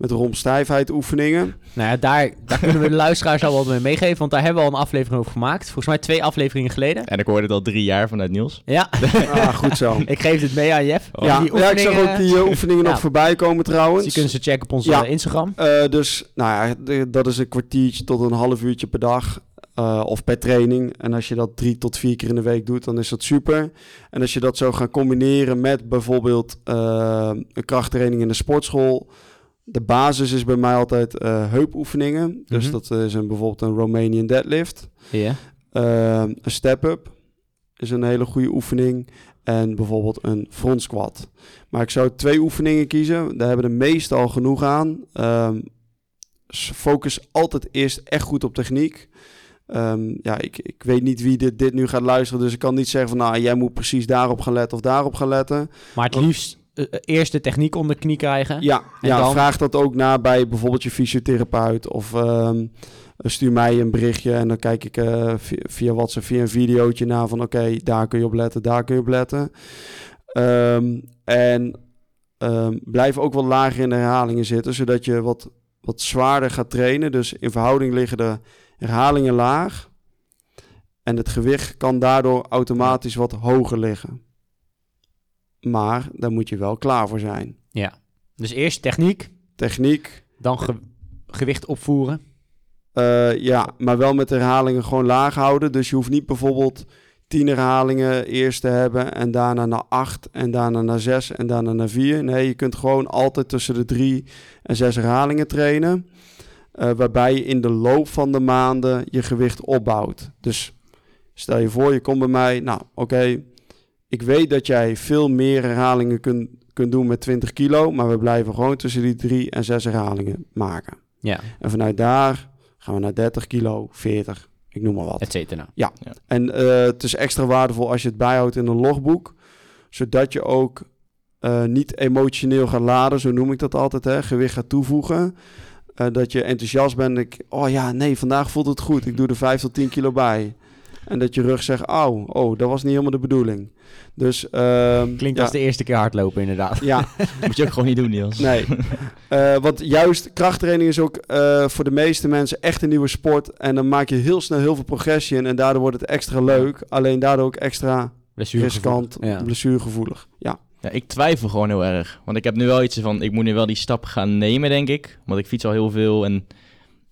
met rompstijfheid oefeningen. Nou ja, daar, daar kunnen we de luisteraars al wat mee meegeven, want daar hebben we al een aflevering over gemaakt. Volgens mij twee afleveringen geleden. En ik hoorde het al drie jaar vanuit Niels. Ja, Ah, goed zo. *laughs* ik geef dit mee aan Jeff. ja, Die ja, ik zag ook die eh, oefeningen Ja. nog voorbij komen trouwens. Dus die kunnen ze checken op onze Ja. Instagram. Eh, dus nou ja, de- dat is een kwartiertje tot een half uurtje per dag. eh, of per training. En als je dat drie tot vier keer in de week doet, dan is dat super. En als je dat zou gaan combineren met bijvoorbeeld een krachttraining in de sportschool. De basis is bij mij altijd eh, heupoefeningen. Dus Mhm. dat is een, bijvoorbeeld een Romanian deadlift. Ja. Eh, een step-up is een hele goede oefening. En bijvoorbeeld een front squat. Maar ik zou twee oefeningen kiezen. Daar hebben de meesten al genoeg aan. Ehm, focus altijd eerst echt goed op techniek. Ehm, ja, ik, ik weet niet wie dit, dit nu gaat luisteren. Dus ik kan niet zeggen van... nou, jij moet precies daarop gaan letten of daarop gaan letten. Maar het liefst eerst de techniek onder de knie krijgen. Ja, En ja dan? vraag dat ook na bij bijvoorbeeld je fysiotherapeut. Of ehm, stuur mij een berichtje en dan kijk ik eh, via, via WhatsApp via een videootje na van... oké, daar kun je op letten, daar kun je op letten. Ehm, en ehm, blijf ook wat lager in de herhalingen zitten... zodat je wat, wat zwaarder gaat trainen. Dus in verhouding liggen de herhalingen laag... En het gewicht kan daardoor automatisch wat hoger liggen. Maar daar moet je wel klaar voor zijn. Dus eerst techniek, Techniek, dan ge- gewicht opvoeren. eh, ja, maar wel met de herhalingen gewoon laag houden. Dus je hoeft niet bijvoorbeeld 10 herhalingen eerst te hebben en daarna naar 8 en daarna naar 6 en daarna naar 4. Nee, je kunt gewoon altijd tussen de 3 en 6 herhalingen trainen. eh, waarbij je in de loop van de maanden je gewicht opbouwt. Dus stel je voor, je komt bij mij. Nou, oké, ik weet dat jij veel meer herhalingen kunt, kunt doen met 20 kilo. Maar we blijven gewoon tussen die 3 en 6 herhalingen maken. Ja, En vanuit daar gaan we naar 30 kilo, 40, ik noem maar wat. et cetera. En eh, het is extra waardevol als je het bijhoudt in een logboek, zodat je ook eh, niet emotioneel gaat laden, zo noem ik dat altijd, hè, gewicht gaat toevoegen. Eh, dat je enthousiast bent. Ik, oh ja, nee, vandaag voelt het goed. Ik doe er 5 tot 10 kilo bij. En dat je rug zegt, oh, oh, dat was niet helemaal de bedoeling. Dus, ehm, Klinkt ja, als de eerste keer hardlopen inderdaad. Ja, *laughs* Moet je ook gewoon niet doen, Niels. Nee. *laughs* Eh, want juist krachttraining is ook eh, voor de meeste mensen echt een nieuwe sport. En dan maak je heel snel heel veel progressie in. En daardoor wordt het extra leuk. Alleen daardoor ook extra riskant, Ja. blessuregevoelig. Ja. Ja, ik twijfel gewoon heel erg. Want ik heb nu wel iets van, ik moet nu wel die stap gaan nemen, denk ik. Want ik fiets al heel veel en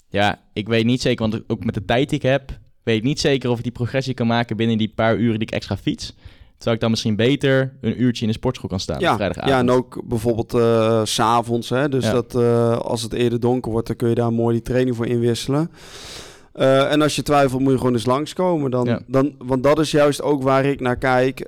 ja, ik weet niet zeker, want ook met de tijd die ik heb, weet ik niet zeker of ik die progressie kan maken binnen die paar uren die ik extra fiets. Terwijl ik dan misschien beter een uurtje in de sportschool kan staan op Ja, vrijdagavond. ja, en ook bijvoorbeeld eh, s s'avonds. Dus Ja. dat eh, als het eerder donker wordt, dan kun je daar mooi die training voor inwisselen. Eh, en als je twijfelt, moet je gewoon eens langskomen. Dan, Ja. dan, want dat is juist ook waar ik naar kijk.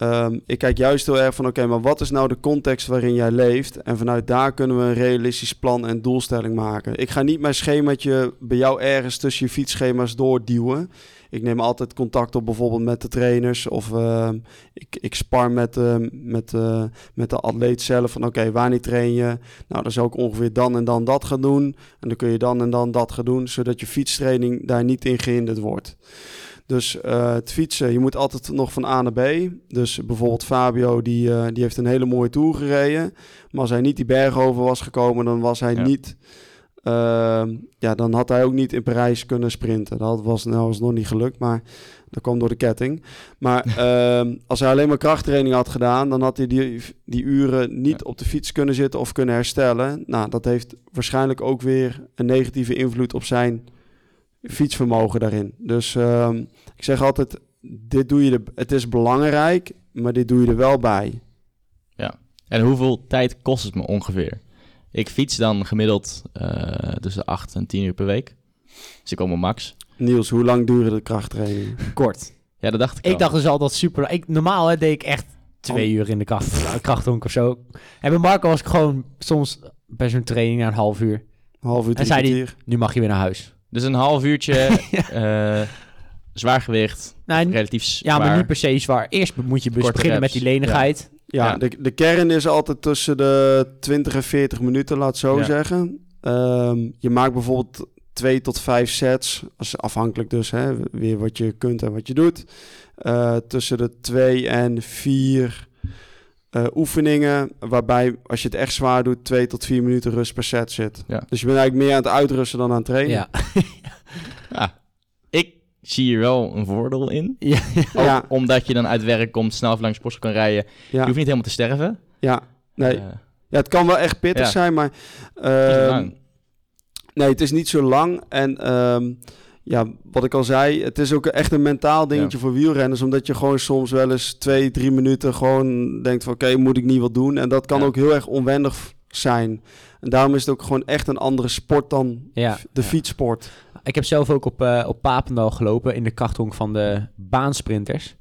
Ehm, ik kijk juist heel erg van, oké, maar wat is nou de context waarin jij leeft? En vanuit daar kunnen we een realistisch plan en doelstelling maken. Ik ga niet mijn schemaatje bij jou ergens tussen je fietsschema's doorduwen. Ik neem altijd contact op bijvoorbeeld met de trainers of ehm, ik, ik spar met, eh, met, eh, met de atleet zelf van oké, wanneer train je? Nou, dan zou ik ongeveer dan en dan dat gaan doen. En dan kun je dan en dan dat gaan doen, zodat je fietstraining daar niet in gehinderd wordt. Dus eh, het fietsen, je moet altijd nog van A naar B. Dus bijvoorbeeld Fabio, die, eh, die heeft een hele mooie tour gereden. Maar als hij niet die berg over was gekomen, dan was hij Ja. niet... ehm, ja, dan had hij ook niet in Parijs kunnen sprinten. Dat was, nou, was nog niet gelukt, maar dat kwam door de ketting. Maar *laughs* ehm, als hij alleen maar krachttraining had gedaan, dan had hij die, die uren niet op de fiets kunnen zitten of kunnen herstellen. Nou, dat heeft waarschijnlijk ook weer een negatieve invloed op zijn fietsvermogen daarin. Dus ehm, ik zeg altijd, dit doe je er, het is belangrijk, maar dit doe je er wel bij. En hoeveel tijd kost het me ongeveer? Ik fiets dan gemiddeld eh, tussen 8 en 10 uur per week. Dus ik kom op max. Niels, hoe lang duren de krachttrainingen? Kort. Ja, dat dacht ik Ik al. dacht dus altijd super... Ik, normaal hè, deed ik echt twee uur in de kracht, krachthonk of zo. En bij Marco was ik gewoon soms bij zo'n training na een half uur. Een half uur, En zei die-? Nu mag je weer naar huis. Dus een half uurtje, *laughs* eh, zwaar gewicht, Nou, relatief ja, zwaar. maar niet per se zwaar. Eerst moet je dus Korte beginnen met die lenigheid. Ja, Ja. De, de kern is altijd tussen de 20 en 40 minuten, laat het zo Ja. zeggen. Ehm, je maakt bijvoorbeeld twee tot vijf sets, als, afhankelijk dus hè, weer wat je kunt en wat je doet. Eh, tussen de twee en vier eh, oefeningen, waarbij als je het echt zwaar doet, twee tot vier minuten rust per set zit. Ja. Dus je bent eigenlijk meer aan het uitrusten dan aan het trainen. Ja. *laughs* Ja, ik zie hier wel een voordeel in. ja. Ook Ja. omdat je dan uit werk komt, snel langs sportschool kan rijden. Je ja, hoeft niet helemaal te sterven. ja. Nee, Eh, ja, het kan wel echt pittig Ja. zijn, maar... ehm. Nee, het is niet zo lang. En ehm, ja, wat ik al zei, het is ook echt een mentaal dingetje voor wielrenners. Omdat je gewoon soms wel eens twee, drie minuten gewoon denkt van... oké, moet ik niet wat doen? En dat kan Ja. ook heel erg onwennig f- zijn. En daarom is het ook gewoon echt een andere sport dan Ja. de fietssport. Ik heb zelf ook op, eh, op Papendal gelopen in de krachthonk van de baansprinters.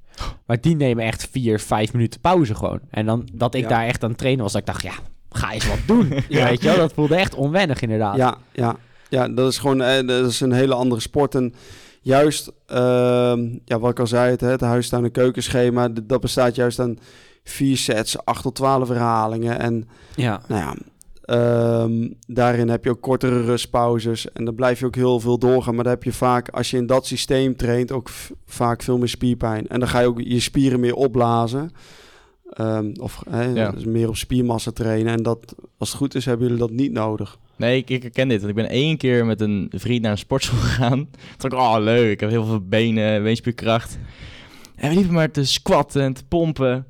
Maar die nemen echt vier, vijf minuten pauze gewoon. En dan dat ik daar echt aan het trainen was, dat ik dacht, ja, ga eens wat doen. *laughs* Weet je wel, dat voelde echt onwennig inderdaad. Ja, ja, ja, dat is gewoon eh, dat is een hele andere sport. En juist, ehm, ja, wat ik al zei, het, hè, het huistuin- en keukenschema... dat bestaat juist aan vier sets, acht tot twaalf herhalingen... en ja. Nou ja, ehm, daarin heb je ook kortere rustpauzes. En dan blijf je ook heel veel doorgaan. Maar dan heb je vaak, als je in dat systeem traint, ook vaak veel meer spierpijn. En dan ga je ook je spieren meer opblazen. Ehm, of Ja. dus meer op spiermassa trainen. En dat, als het goed is, hebben jullie dat niet nodig. Nee, ik, ik herken dit. Want ik ben één keer met een vriend naar een sportschool *laughs* gegaan. Toen dacht ik, oh leuk, ik heb heel veel benen, beenspierkracht. En we liepen maar te squatten en te pompen.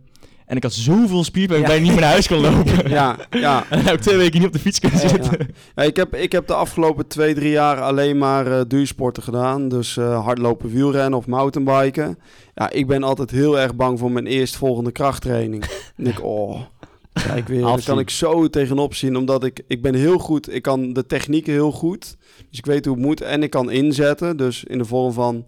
En ik had zoveel spierpijn dat ik Ja. niet meer naar huis kon lopen. *laughs* Ja, ja. *laughs* En heb ik twee weken niet op de fiets kunnen zitten. Ja, ik, heb, ik heb de afgelopen twee, drie jaar alleen maar eh duursporten gedaan. Dus eh, hardlopen, wielrennen of mountainbiken. Ja, ik ben altijd heel erg bang voor mijn eerstvolgende krachttraining. ik, oh, kijk weer. Daar kan ik zo tegenop zien. Omdat ik, ik ben heel goed. Ik kan de technieken heel goed. Dus ik weet hoe het moet. En ik kan inzetten. Dus in de vorm van,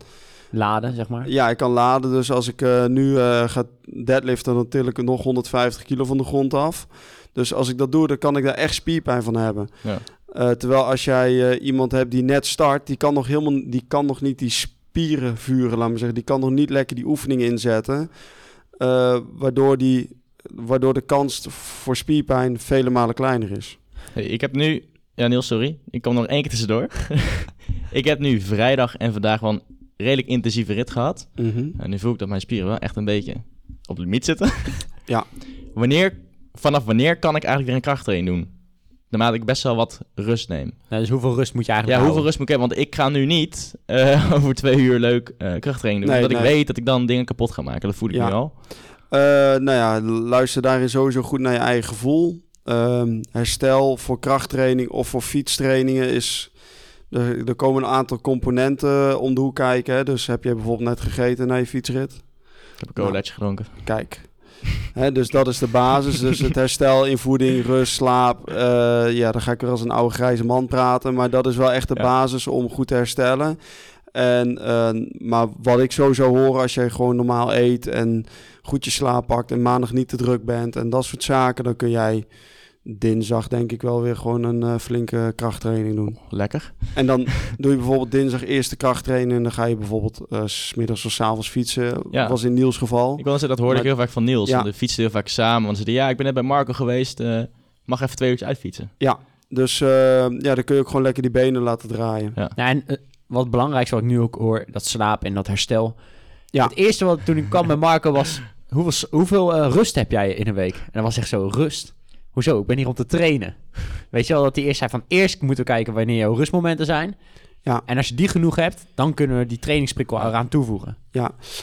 Laden, zeg maar. ja, ik kan laden. Dus als ik eh, nu eh, ga deadliften, dan til ik er nog 150 kilo van de grond af. Dus als ik dat doe, dan kan ik daar echt spierpijn van hebben. Ja. Eh, terwijl als jij eh, iemand hebt die net start, die kan nog helemaal, die kan nog niet die spieren vuren, laat maar zeggen. Die kan nog niet lekker die oefening inzetten. Eh, waardoor, die, waardoor de kans voor spierpijn vele malen kleiner is. Hey, ik heb nu... Ja, Niels, sorry. Ik kom nog één keer tussendoor. *laughs* ik heb nu vrijdag en vandaag wel een redelijk intensieve rit gehad. En nu voel ik dat mijn spieren wel echt een beetje op de limiet zitten. *laughs* Ja. Wanneer, vanaf wanneer kan ik eigenlijk weer een krachttraining doen? Naarmate ik best wel wat rust neem. Nou, dus hoeveel rust moet je Ja, eigenlijk hoeveel rust moet ik hebben? Want ik ga nu niet eh, *laughs* over twee uur leuk eh, krachttraining doen. Nee, omdat ik weet dat ik dan dingen kapot ga maken. Dat voel ik Ja. nu al. Eh, nou ja, luister daarin sowieso goed naar je eigen gevoel. Ehm, herstel voor krachttraining of voor fietstrainingen is... Er, er komen een aantal componenten om de hoek kijken. Hè. Dus heb je bijvoorbeeld net gegeten na je fietsrit? Ik heb een colaatje gedronken. Kijk. Hè, dus dat is de basis. Dus het herstel in voeding, rust, slaap. eh, ja, dan ga ik weer als een oude grijze man praten. Maar dat is wel echt de Ja. basis om goed te herstellen. En, eh, maar wat ik sowieso hoor als je gewoon normaal eet en goed je slaap pakt en maandag niet te druk bent en dat soort zaken, dan kun jij dinsdag denk ik wel weer gewoon een eh, flinke krachttraining doen. Lekker. En dan *laughs* doe je bijvoorbeeld dinsdag eerste krachttraining en dan ga je bijvoorbeeld eh, s smiddags of s avonds fietsen. Ja. Was in Niels geval. Ik wil zeggen, dat hoorde Maar- ik heel vaak van Niels. Ja. Want we fietsten heel vaak samen. Want ze zeiden, ja, ik ben net bij Marco geweest. eh, mag even twee uurtjes uitfietsen. Dus eh, ja, dan kun je ook gewoon lekker die benen laten draaien. Ja, en eh, wat belangrijkste wat ik nu ook hoor, dat slaap en dat herstel. Ja. Het eerste wat toen ik kwam bij Marco was, hoeveel, hoeveel eh, rust heb jij in een week? En dat was echt zo, rust? Hoezo? Ik ben hier om te trainen. Weet je wel, dat hij eerst zei van, eerst moeten we kijken wanneer jouw rustmomenten zijn. Ja. En als je die genoeg hebt, dan kunnen we die trainingsprikkel eraan toevoegen.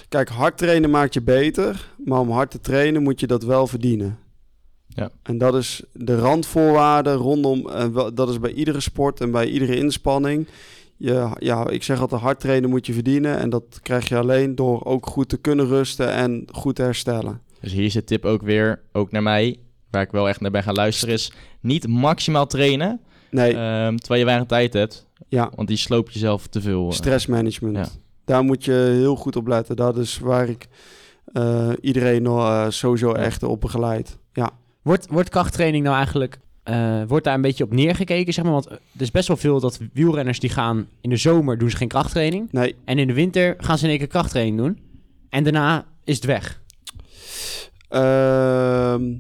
Kijk, hard trainen maakt je beter, maar om hard te trainen moet je dat wel verdienen. Ja. En dat is de randvoorwaarden rondom, en wel- dat is bij iedere sport en bij iedere inspanning. Je, ja, ik zeg altijd, hard trainen moet je verdienen. En dat krijg je alleen door ook goed te kunnen rusten en goed te herstellen. Dus hier is de tip ook weer, ook naar mij. Waar ik wel echt naar ben gaan luisteren is... Niet maximaal trainen, Nee, ehm, terwijl je weinig tijd hebt. ja, Want die sloopt jezelf te veel. eh. stressmanagement. Ja. Daar moet je heel goed op letten. Dat is waar ik eh, iedereen nog eh, sowieso Ja. echt op begeleid. Ja. Wordt, wordt krachttraining nou eigenlijk, eh, wordt daar een beetje op neergekeken, zeg maar? Want eh, er is best wel veel dat wielrenners die gaan, in de zomer doen ze geen krachttraining. Nee, En in de winter gaan ze in één keer krachttraining doen. En daarna is het weg. Ehm,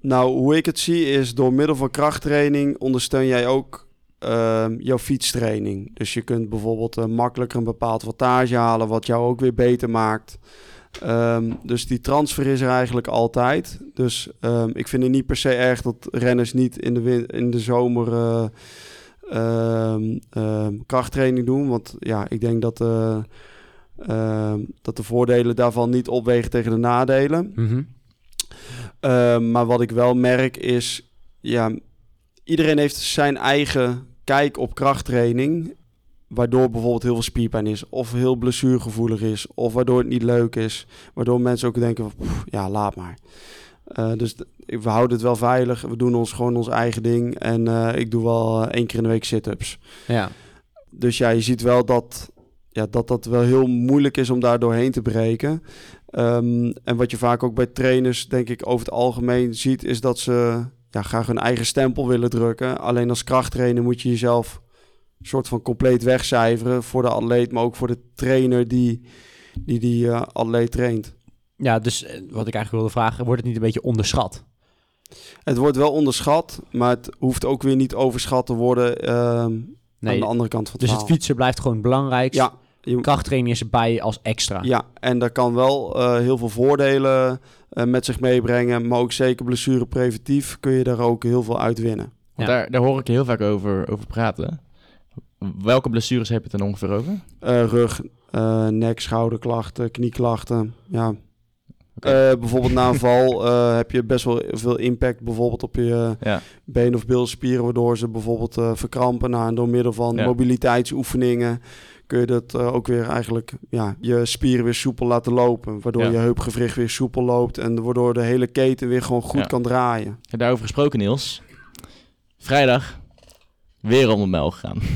nou, hoe ik het zie is door middel van krachttraining ondersteun jij ook ehm, jouw fietstraining. Dus je kunt bijvoorbeeld eh, makkelijker een bepaald wattage halen, wat jou ook weer beter maakt. Ehm, dus die transfer is er eigenlijk altijd. Dus ehm, ik vind het niet per se erg dat renners niet in de, in de zomer eh, ehm, krachttraining doen. Want ja, ik denk dat, eh, dat de voordelen daarvan niet opwegen tegen de nadelen. Mhm. Maar wat ik wel merk is, ja, iedereen heeft zijn eigen kijk op krachttraining. Waardoor bijvoorbeeld heel veel spierpijn is, of heel blessuregevoelig is, of waardoor het niet leuk is. Waardoor mensen ook denken: van, "Pff, ja, laat maar. Eh, dus we houden het wel veilig. We doen ons gewoon ons eigen ding. En eh, ik doe wel eh, één keer in de week sit-ups. Ja. Dus ja, je ziet wel dat, ja, dat dat wel heel moeilijk is om daar doorheen te breken. Ehm, en wat je vaak ook bij trainers, denk ik, over het algemeen ziet, is dat ze ja, graag hun eigen stempel willen drukken. Alleen als krachttrainer moet je jezelf soort van compleet wegcijferen voor de atleet, maar ook voor de trainer die die, die eh, atleet traint. ja, dus eh, wat ik eigenlijk wilde vragen, wordt het niet een beetje onderschat? Het wordt wel onderschat, maar het hoeft ook weer niet overschat te worden ehm, aan Nee, de andere kant van het dus het fietsen blijft gewoon belangrijk. Ja, je, Krachttraining is erbij als extra. Ja, en dat kan wel eh, heel veel voordelen eh, met zich meebrengen. Maar ook zeker blessurepreventief kun je daar ook heel veel uit winnen. Want Ja. daar, daar hoor ik je heel vaak over, over praten. Welke blessures heb je het dan ongeveer over? Eh, rug, eh, nek, schouderklachten, knieklachten. Ja. Eh, bijvoorbeeld na een val heb je best wel veel impact bijvoorbeeld op je Ja. been- of bilspieren, waardoor ze bijvoorbeeld verkrampen. Nou, en door middel van Ja. mobiliteitsoefeningen kun je dat ook weer eigenlijk ja, je spieren weer soepel laten lopen. Waardoor Ja. je heupgewricht weer soepel loopt en waardoor de hele keten weer gewoon goed kan draaien. Ja, Daarover gesproken, Niels. Vrijdag weer om de mijl gegaan. *laughs*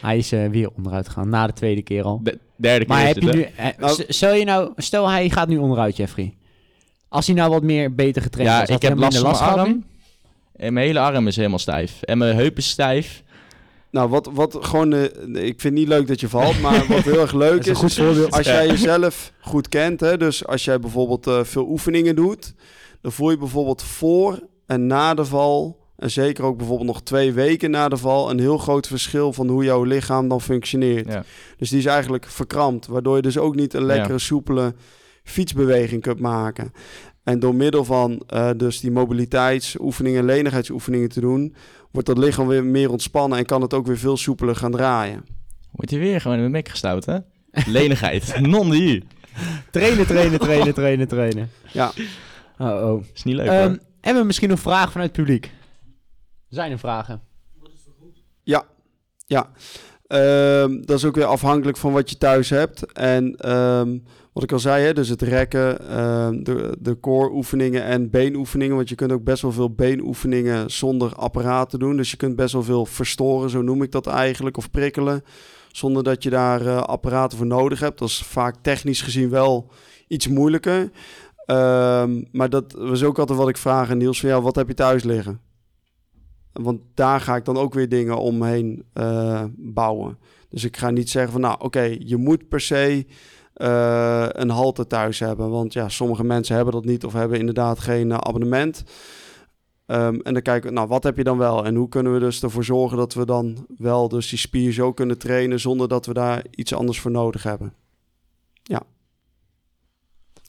Hij is eh, weer onderuit gegaan, na de tweede keer al. De derde keer Maar is heb het, je nu... eh, Nou- stel, je nou, stel hij gaat nu onderuit, Jeffrey. Als hij nou wat meer beter getraind Ja, had ik heb last van mijn arm. En mijn hele arm is helemaal stijf. En mijn heup is stijf. Nou, wat, wat gewoon, eh, ik vind het niet leuk dat je valt, maar *laughs* wat heel erg leuk is is, is als jij jezelf goed kent, hè, dus als jij bijvoorbeeld eh, veel oefeningen doet, dan voel je bijvoorbeeld voor en na de val, en zeker ook bijvoorbeeld nog twee weken na de val, een heel groot verschil van hoe jouw lichaam dan functioneert. Ja. Dus die is eigenlijk verkrampt, waardoor je dus ook niet een lekkere, soepele fietsbeweging kunt maken. En door middel van eh, dus die mobiliteitsoefeningen, lenigheidsoefeningen te doen, wordt dat lichaam weer meer ontspannen en kan het ook weer veel soepeler gaan draaien. Wordt hij weer gewoon in de mek gestouwd, hè? *laughs* Lenigheid. non hier. Trainen, trainen, trainen, trainen, trainen. Ja. Oh, oh. Is niet leuk, Ehm, hoor. hebben we misschien nog vragen vanuit het publiek? Zijn er vragen? Ja, ja. Ehm, dat is ook weer afhankelijk van wat je thuis hebt. En ehm, wat ik al zei, hè, dus het rekken, ehm, de, de core oefeningen en beenoefeningen. Want je kunt ook best wel veel beenoefeningen zonder apparaten doen. Dus je kunt best wel veel verstoren, zo noem ik dat eigenlijk, of prikkelen. Zonder dat je daar eh, apparaten voor nodig hebt. Dat is vaak technisch gezien wel iets moeilijker. Ehm, maar dat was ook altijd wat ik vraag aan Niels. Van, ja, wat heb je thuis liggen? Want daar ga ik dan ook weer dingen omheen eh, bouwen. Dus ik ga niet zeggen van, nou oké, je moet per se eh, een halte thuis hebben. Want ja, sommige mensen hebben dat niet of hebben inderdaad geen eh, abonnement. Ehm, en dan kijken we, nou wat heb je dan wel? En hoe kunnen we dus ervoor zorgen dat we dan wel dus die spier zo kunnen trainen zonder dat we daar iets anders voor nodig hebben. Ja.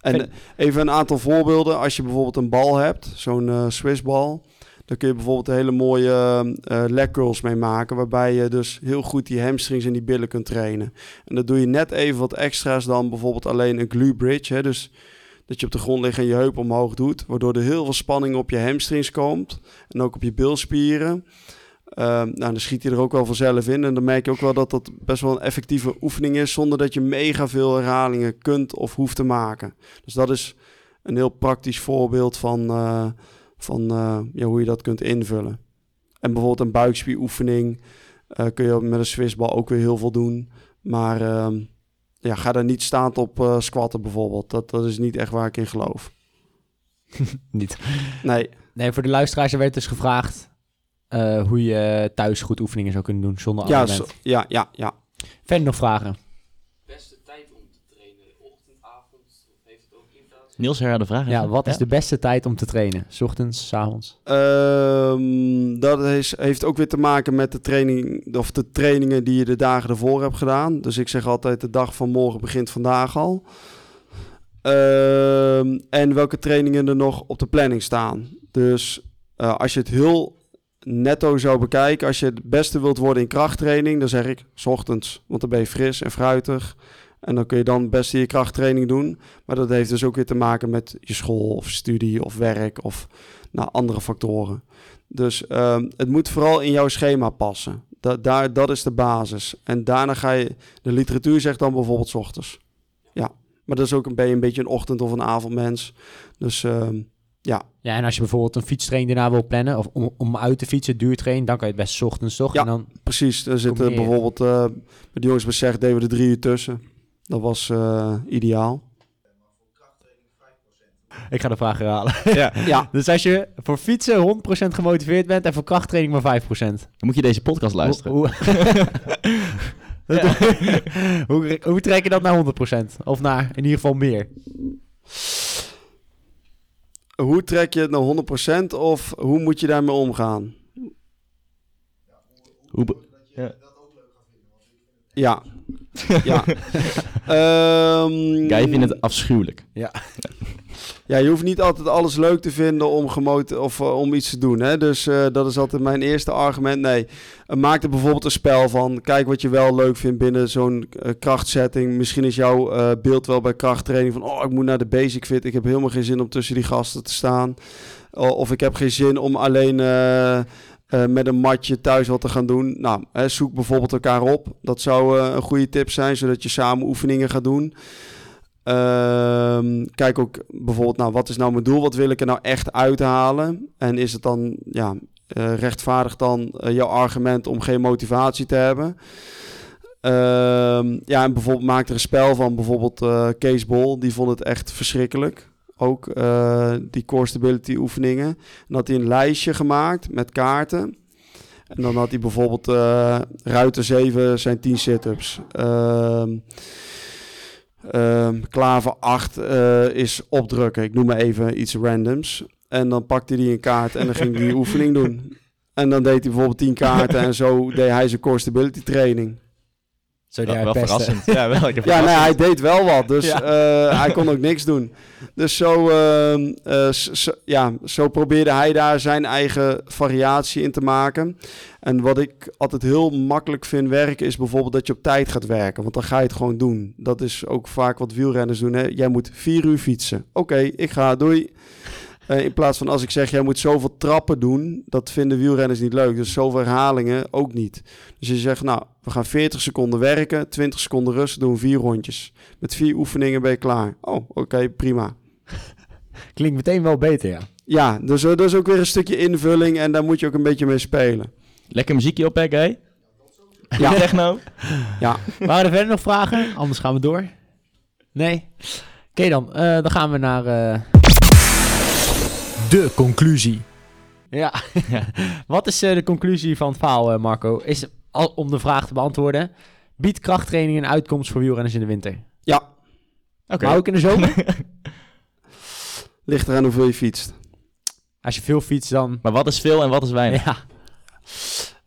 En even een aantal voorbeelden. Als je bijvoorbeeld een bal hebt, zo'n Swissbal, dan kun je bijvoorbeeld hele mooie eh leg curls mee maken, waarbij je dus heel goed die hamstrings en die billen kunt trainen. En dat doe je net even wat extra's dan bijvoorbeeld alleen een glue bridge, hè, dus dat je op de grond ligt en je heup omhoog doet, waardoor er heel veel spanning op je hamstrings komt en ook op je bilspieren. Ehm, nou, dan schiet hij er ook wel vanzelf in. En dan merk je ook wel dat dat best wel een effectieve oefening is, zonder dat je mega veel herhalingen kunt of hoeft te maken. Dus dat is een heel praktisch voorbeeld van, eh, van eh, ja, hoe je dat kunt invullen. En bijvoorbeeld een buikspieroefening eh, kun je met een Swissbal ook weer heel veel doen. Maar ehm, ja, ga daar niet staand op eh, squatten bijvoorbeeld. Dat, dat is niet echt waar ik in geloof. *laughs* Niet. Nee, Nee, voor de luisteraars er werd dus gevraagd eh, hoe je thuis goed oefeningen zou kunnen doen zonder ja, abonnement. ja, ja, ja. Verder nog vragen? beste tijd om te trainen? Ochtend, avond? Of heeft het ook invloed? Niels, herhaal de vraag. Ja, wat is de beste tijd om te trainen? 's Ochtends, 's avonds? Ehm, dat is, heeft ook weer te maken met de training of de trainingen die je de dagen ervoor hebt gedaan. Dus ik zeg altijd de dag van morgen begint vandaag al. Ehm, en welke trainingen er nog op de planning staan. Dus eh, als je het heel netto zou bekijken, als je het beste wilt worden in krachttraining, dan zeg ik 's ochtends, want dan ben je fris en fruitig. En dan kun je dan het beste je krachttraining doen. Maar dat heeft dus ook weer te maken met je school of studie of werk of nou, andere factoren. Dus ehm, het moet vooral in jouw schema passen. Dat, daar, dat is de basis. En daarna ga je... De literatuur zegt dan bijvoorbeeld 's ochtends. Ja, maar dat is ook een, ben je een beetje een ochtend- of een avondmens. Dus ehm, ja, Ja, en als je bijvoorbeeld een fietstraining daarna wil plannen, of om, om uit te fietsen, duurtrain, dan kan je het best 's ochtends toch? Ja. En dan, precies. Er zitten bijvoorbeeld... eh met de jongens bij Zeg deden we er drie uur tussen. Dat was eh, ideaal. ik ga de vraag herhalen. *laughs* Ja. Ja, Dus als je voor fietsen 100% gemotiveerd bent en voor krachttraining maar 5%. Dan moet je deze podcast luisteren. Hoe, hoe, *laughs* hoe, hoe trek je dat naar 100%? Of naar in ieder geval meer? hoe trek je het naar 100% of hoe moet je daarmee omgaan? Hoe ja. Ja. ja. *laughs* Guy vindt het afschuwelijk. Ja, je hoeft niet altijd alles leuk te vinden om, gemot of, eh, om iets te doen. Hè? Dus eh, dat is altijd mijn eerste argument. Nee, Eh, maak er bijvoorbeeld een spel van. Kijk wat je wel leuk vindt binnen zo'n krachtsetting. Misschien is jouw beeld wel bij krachttraining van... oh, ik moet naar de basic fit. Ik heb helemaal geen zin om tussen die gasten te staan. Of ik heb geen zin om alleen... eh, met een matje thuis wat te gaan doen. Nou, hè, zoek bijvoorbeeld elkaar op. Dat zou eh, een goede tip zijn, zodat je samen oefeningen gaat doen. Ehm, kijk ook bijvoorbeeld, nou, wat is nou mijn doel? Wat wil ik er nou echt uithalen? En is het dan, ja, eh rechtvaardig dan jouw argument om geen motivatie te hebben? Ehm, ja, en bijvoorbeeld maak er een spel van. Bijvoorbeeld eh Kees Bol, die vond het echt verschrikkelijk. Ook eh, die core stability oefeningen. En dan had hij een lijstje gemaakt met kaarten. En dan had hij bijvoorbeeld eh ruiter 7 zijn 10 sit-ups. Ehm klaver 8 eh, is opdrukken. Ik noem maar even iets randoms. En dan pakte hij een kaart en dan ging hij die *laughs* oefening doen. En dan deed hij bijvoorbeeld 10 kaarten en zo deed hij zijn core stability training. Zo die wel verrassend. Ja, wel *laughs* Ja, nee, hij deed wel wat. Dus *laughs* Ja. eh, hij kon ook niks doen. Dus zo, ehm, eh, ja, zo probeerde hij daar zijn eigen variatie in te maken. En wat ik altijd heel makkelijk vind werken, is bijvoorbeeld dat je op tijd gaat werken. Want dan ga je het gewoon doen. Dat is ook vaak wat wielrenners doen. Hè? Jij moet vier uur fietsen. Oké, ik ga, doei. Eh, in plaats van als ik zeg, jij moet zoveel trappen doen, dat vinden wielrenners niet leuk. Dus zoveel herhalingen ook niet. Dus je zegt, nou, we gaan 40 seconden werken, 20 seconden rust, doen vier rondjes. Met vier oefeningen ben je klaar. Oh, oké, prima. *laughs* Klinkt meteen wel beter, ja. Ja, dus eh, dat is ook weer een stukje invulling en daar moet je ook een beetje mee spelen. Lekker muziekje op, hè, Guy? Ja. *laughs* Techno. Ja, Waren er verder nog vragen? Anders gaan we door. Nee? Oké dan, eh, dan gaan we naar... eh, De conclusie. Ja. *laughs* Wat is eh, de conclusie van het verhaal, eh, Marco? Is, al, om de vraag te beantwoorden, biedt krachttraining een uitkomst voor wielrenners in de winter? ja. Oké. Maar ook in de zomer? *laughs* ligt eraan hoeveel je fietst. Als je veel fietst dan... Maar wat is veel en wat is weinig? Ja.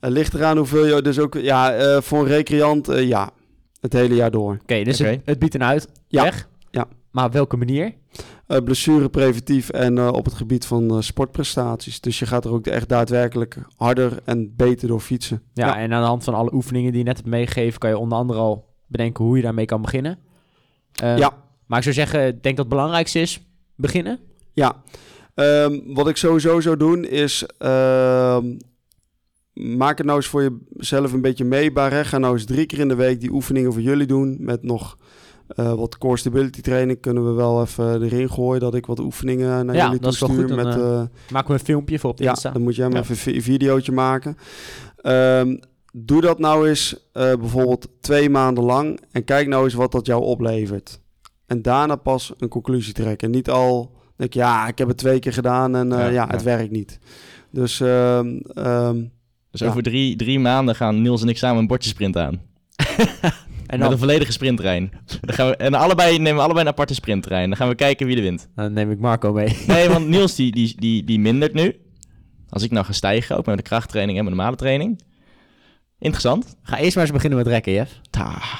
Het ligt eraan hoeveel je, dus ook, ja, eh, voor een recreant, eh, ja, het hele jaar door. Oké, dus. Het, het biedt een uit. Ja. Ja. Maar op welke manier? Eh blessurepreventief en eh, op het gebied van eh, sportprestaties. Dus je gaat er ook echt daadwerkelijk harder en beter door fietsen. Ja, Ja. en aan de hand van alle oefeningen die je net hebt meegegeven, kan je onder andere al bedenken hoe je daarmee kan beginnen. Eh, Ja. Maar ik zou zeggen, ik denk dat het belangrijkste is beginnen. Ja, Ehm, wat ik sowieso zou doen is... ehm, maak het nou eens voor jezelf een beetje meebaar. Hè? Ga nou eens drie keer in de week die oefeningen voor jullie doen. Met nog eh, wat core stability training kunnen we wel even erin gooien. Dat ik wat oefeningen naar Ja, jullie dat is wel toestuur. goed, dan, met, eh, eh, Maken we een filmpje voor op de ja, Insta. dan moet jij maar Ja. even een vi- videootje maken. Ehm, doe dat nou eens eh, bijvoorbeeld twee maanden lang. En kijk nou eens wat dat jou oplevert. En daarna pas een conclusie trekken. Niet al denk je, ja, ik heb het twee keer gedaan en eh, Ja, ja, het ja. werkt niet. Dus ehm, ehm, Dus Ja. over drie, drie maanden gaan Niels en ik samen een bordjesprint aan. *laughs* En Met een volledige sprinttrein. Dan gaan we, en allebei nemen we allebei een aparte sprinttrein. Dan gaan we kijken wie er wint. dan neem ik Marco mee. Nee, want *laughs* Niels die, die, die, die mindert nu. Als ik nou ga stijgen, ook met de krachttraining en met de normale training. Interessant. Ga eerst maar eens beginnen met rekken, Jeff.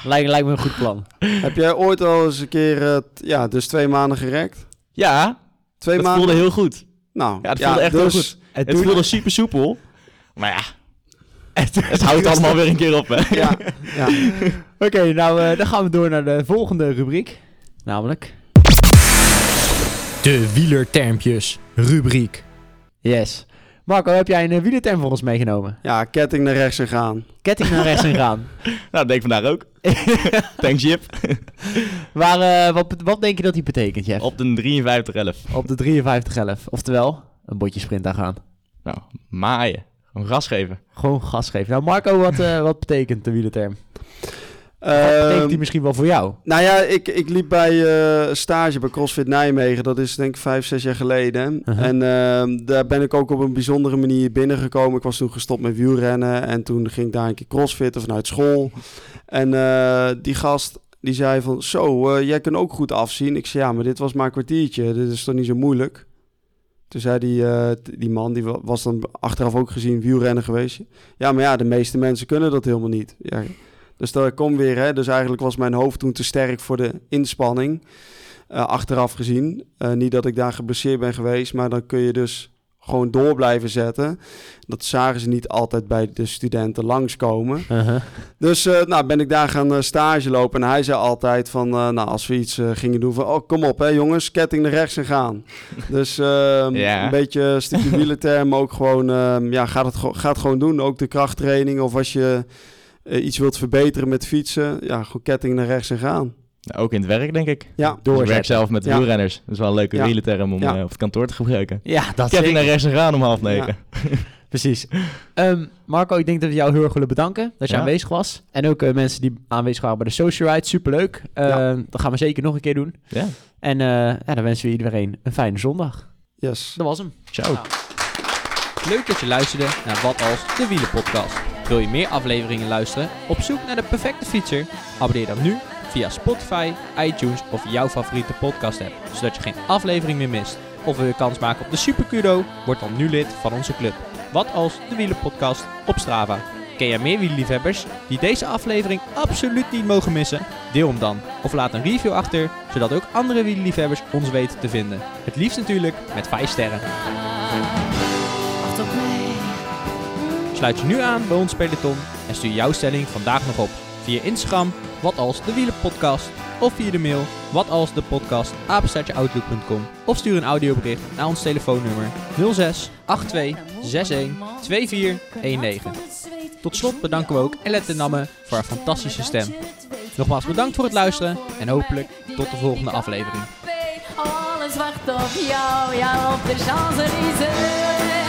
Lijkt, lijkt me een goed plan. *laughs* Heb jij ooit al eens een keer, eh, ja, dus twee maanden gerekt? Ja, Twee het maanden? voelde heel goed. Nou, Ja, het voelde echt heel dus, goed. Het Het voelde super soepel. Maar ja, *laughs* het houdt allemaal weer een keer op, hè. Ja, ja. Oké, nou eh, dan gaan we door naar de volgende rubriek. Namelijk... De wielertermpjes rubriek. Yes. Marco, heb jij een uh, wielerterm voor ons meegenomen? ja, ketting naar rechts en gaan. Ketting naar rechts en gaan. *laughs* Nou, dat denk ik vandaag ook. *laughs* Thanks, Jip. Maar eh, wat, wat denk je dat die betekent, Jeff? Op de 53-11. Op de 5311. Oftewel, een botje sprint aan gaan. Nou, maaien. Gewoon gas geven. Gewoon gas geven. Nou Marco, wat, eh, wat betekent de wielerterm? Wat betekent die Ehm, misschien wel voor jou? Nou ja, ik, ik liep bij eh, stage bij CrossFit Nijmegen. Dat is denk ik vijf, zes jaar geleden. Uh-huh. En ehm, daar ben ik ook op een bijzondere manier binnengekomen. Ik was toen gestopt met wielrennen. En toen ging ik daar een keer crossfitten vanuit school. En eh, die gast die zei van... Zo, eh, jij kunt ook goed afzien. Ik zei, ja, maar dit was maar een kwartiertje. Dit is toch niet zo moeilijk? Toen zei die, die man, die wa- was dan achteraf ook gezien wielrenner geweest. Ja, maar ja, de meeste mensen kunnen dat helemaal niet. Ja, dus daar kom weer, hè. Dus eigenlijk was mijn hoofd toen te sterk voor de inspanning. eh, achteraf gezien. Eh, niet dat ik daar geblesseerd ben geweest, maar dan kun je dus gewoon door blijven zetten. Dat zagen ze niet altijd bij de studenten langskomen. Uh-huh. Dus eh, nou, ben ik daar gaan stage lopen. En hij zei altijd van, nou, als we iets gingen doen van... Oh, kom op hè jongens, ketting naar rechts en gaan. dus ehm, *laughs* Ja. een beetje een stukje wielerterm ook gewoon... ehm, ja, ga het, ga het gewoon doen. Ook de krachttraining of als je eh, iets wilt verbeteren met fietsen. Ja, gewoon ketting naar rechts en gaan. Nou, ook in het werk, denk ik. Ja, Dus ik werk zelf met Ja. wielrenners. Dat is wel een leuke Ja. wielenterm om Ja. eh, op het kantoor te gebruiken. Ja, dat Ketting zeker. naar rechts en gaan om half negen. *laughs* Precies. Ehm, Marco, ik denk dat we jou heel erg willen bedanken dat je Ja. aanwezig was. En ook eh, mensen die aanwezig waren bij de Social Ride. Superleuk. Ehm, Ja. Dat gaan we zeker nog een keer doen. Ja. En eh, ja, dan wensen we iedereen een fijne zondag. yes. Dat was hem. Ciao. Leuk dat je luisterde naar Wat Als de Wielenpodcast. Wil je meer afleveringen luisteren? Op zoek naar de perfecte fietser? Abonneer dan nu via Spotify, iTunes of jouw favoriete podcast app, zodat je geen aflevering meer mist. Of wil je kans maken op de Super Kudo? Word dan nu lid van onze club. Wat Als de Wielenpodcast op Strava. Ken je meer wielerliefhebbers die deze aflevering absoluut niet mogen missen? Deel hem dan of laat een review achter, zodat ook andere wielerliefhebbers ons weten te vinden. Het liefst natuurlijk met 5 sterren. Sluit je nu aan bij ons peloton en stuur jouw stelling vandaag nog op via Instagram, wat als de wielenpodcast, of via de mail, wat als de podcast, apenstaartjeoutlook.com, of stuur een audiobericht naar ons telefoonnummer 06 82 61 2419. Tot slot bedanken we ook Ellen de Namme voor haar fantastische stem. Nogmaals bedankt voor het luisteren en hopelijk tot de volgende aflevering. Alles wacht op jou, op de.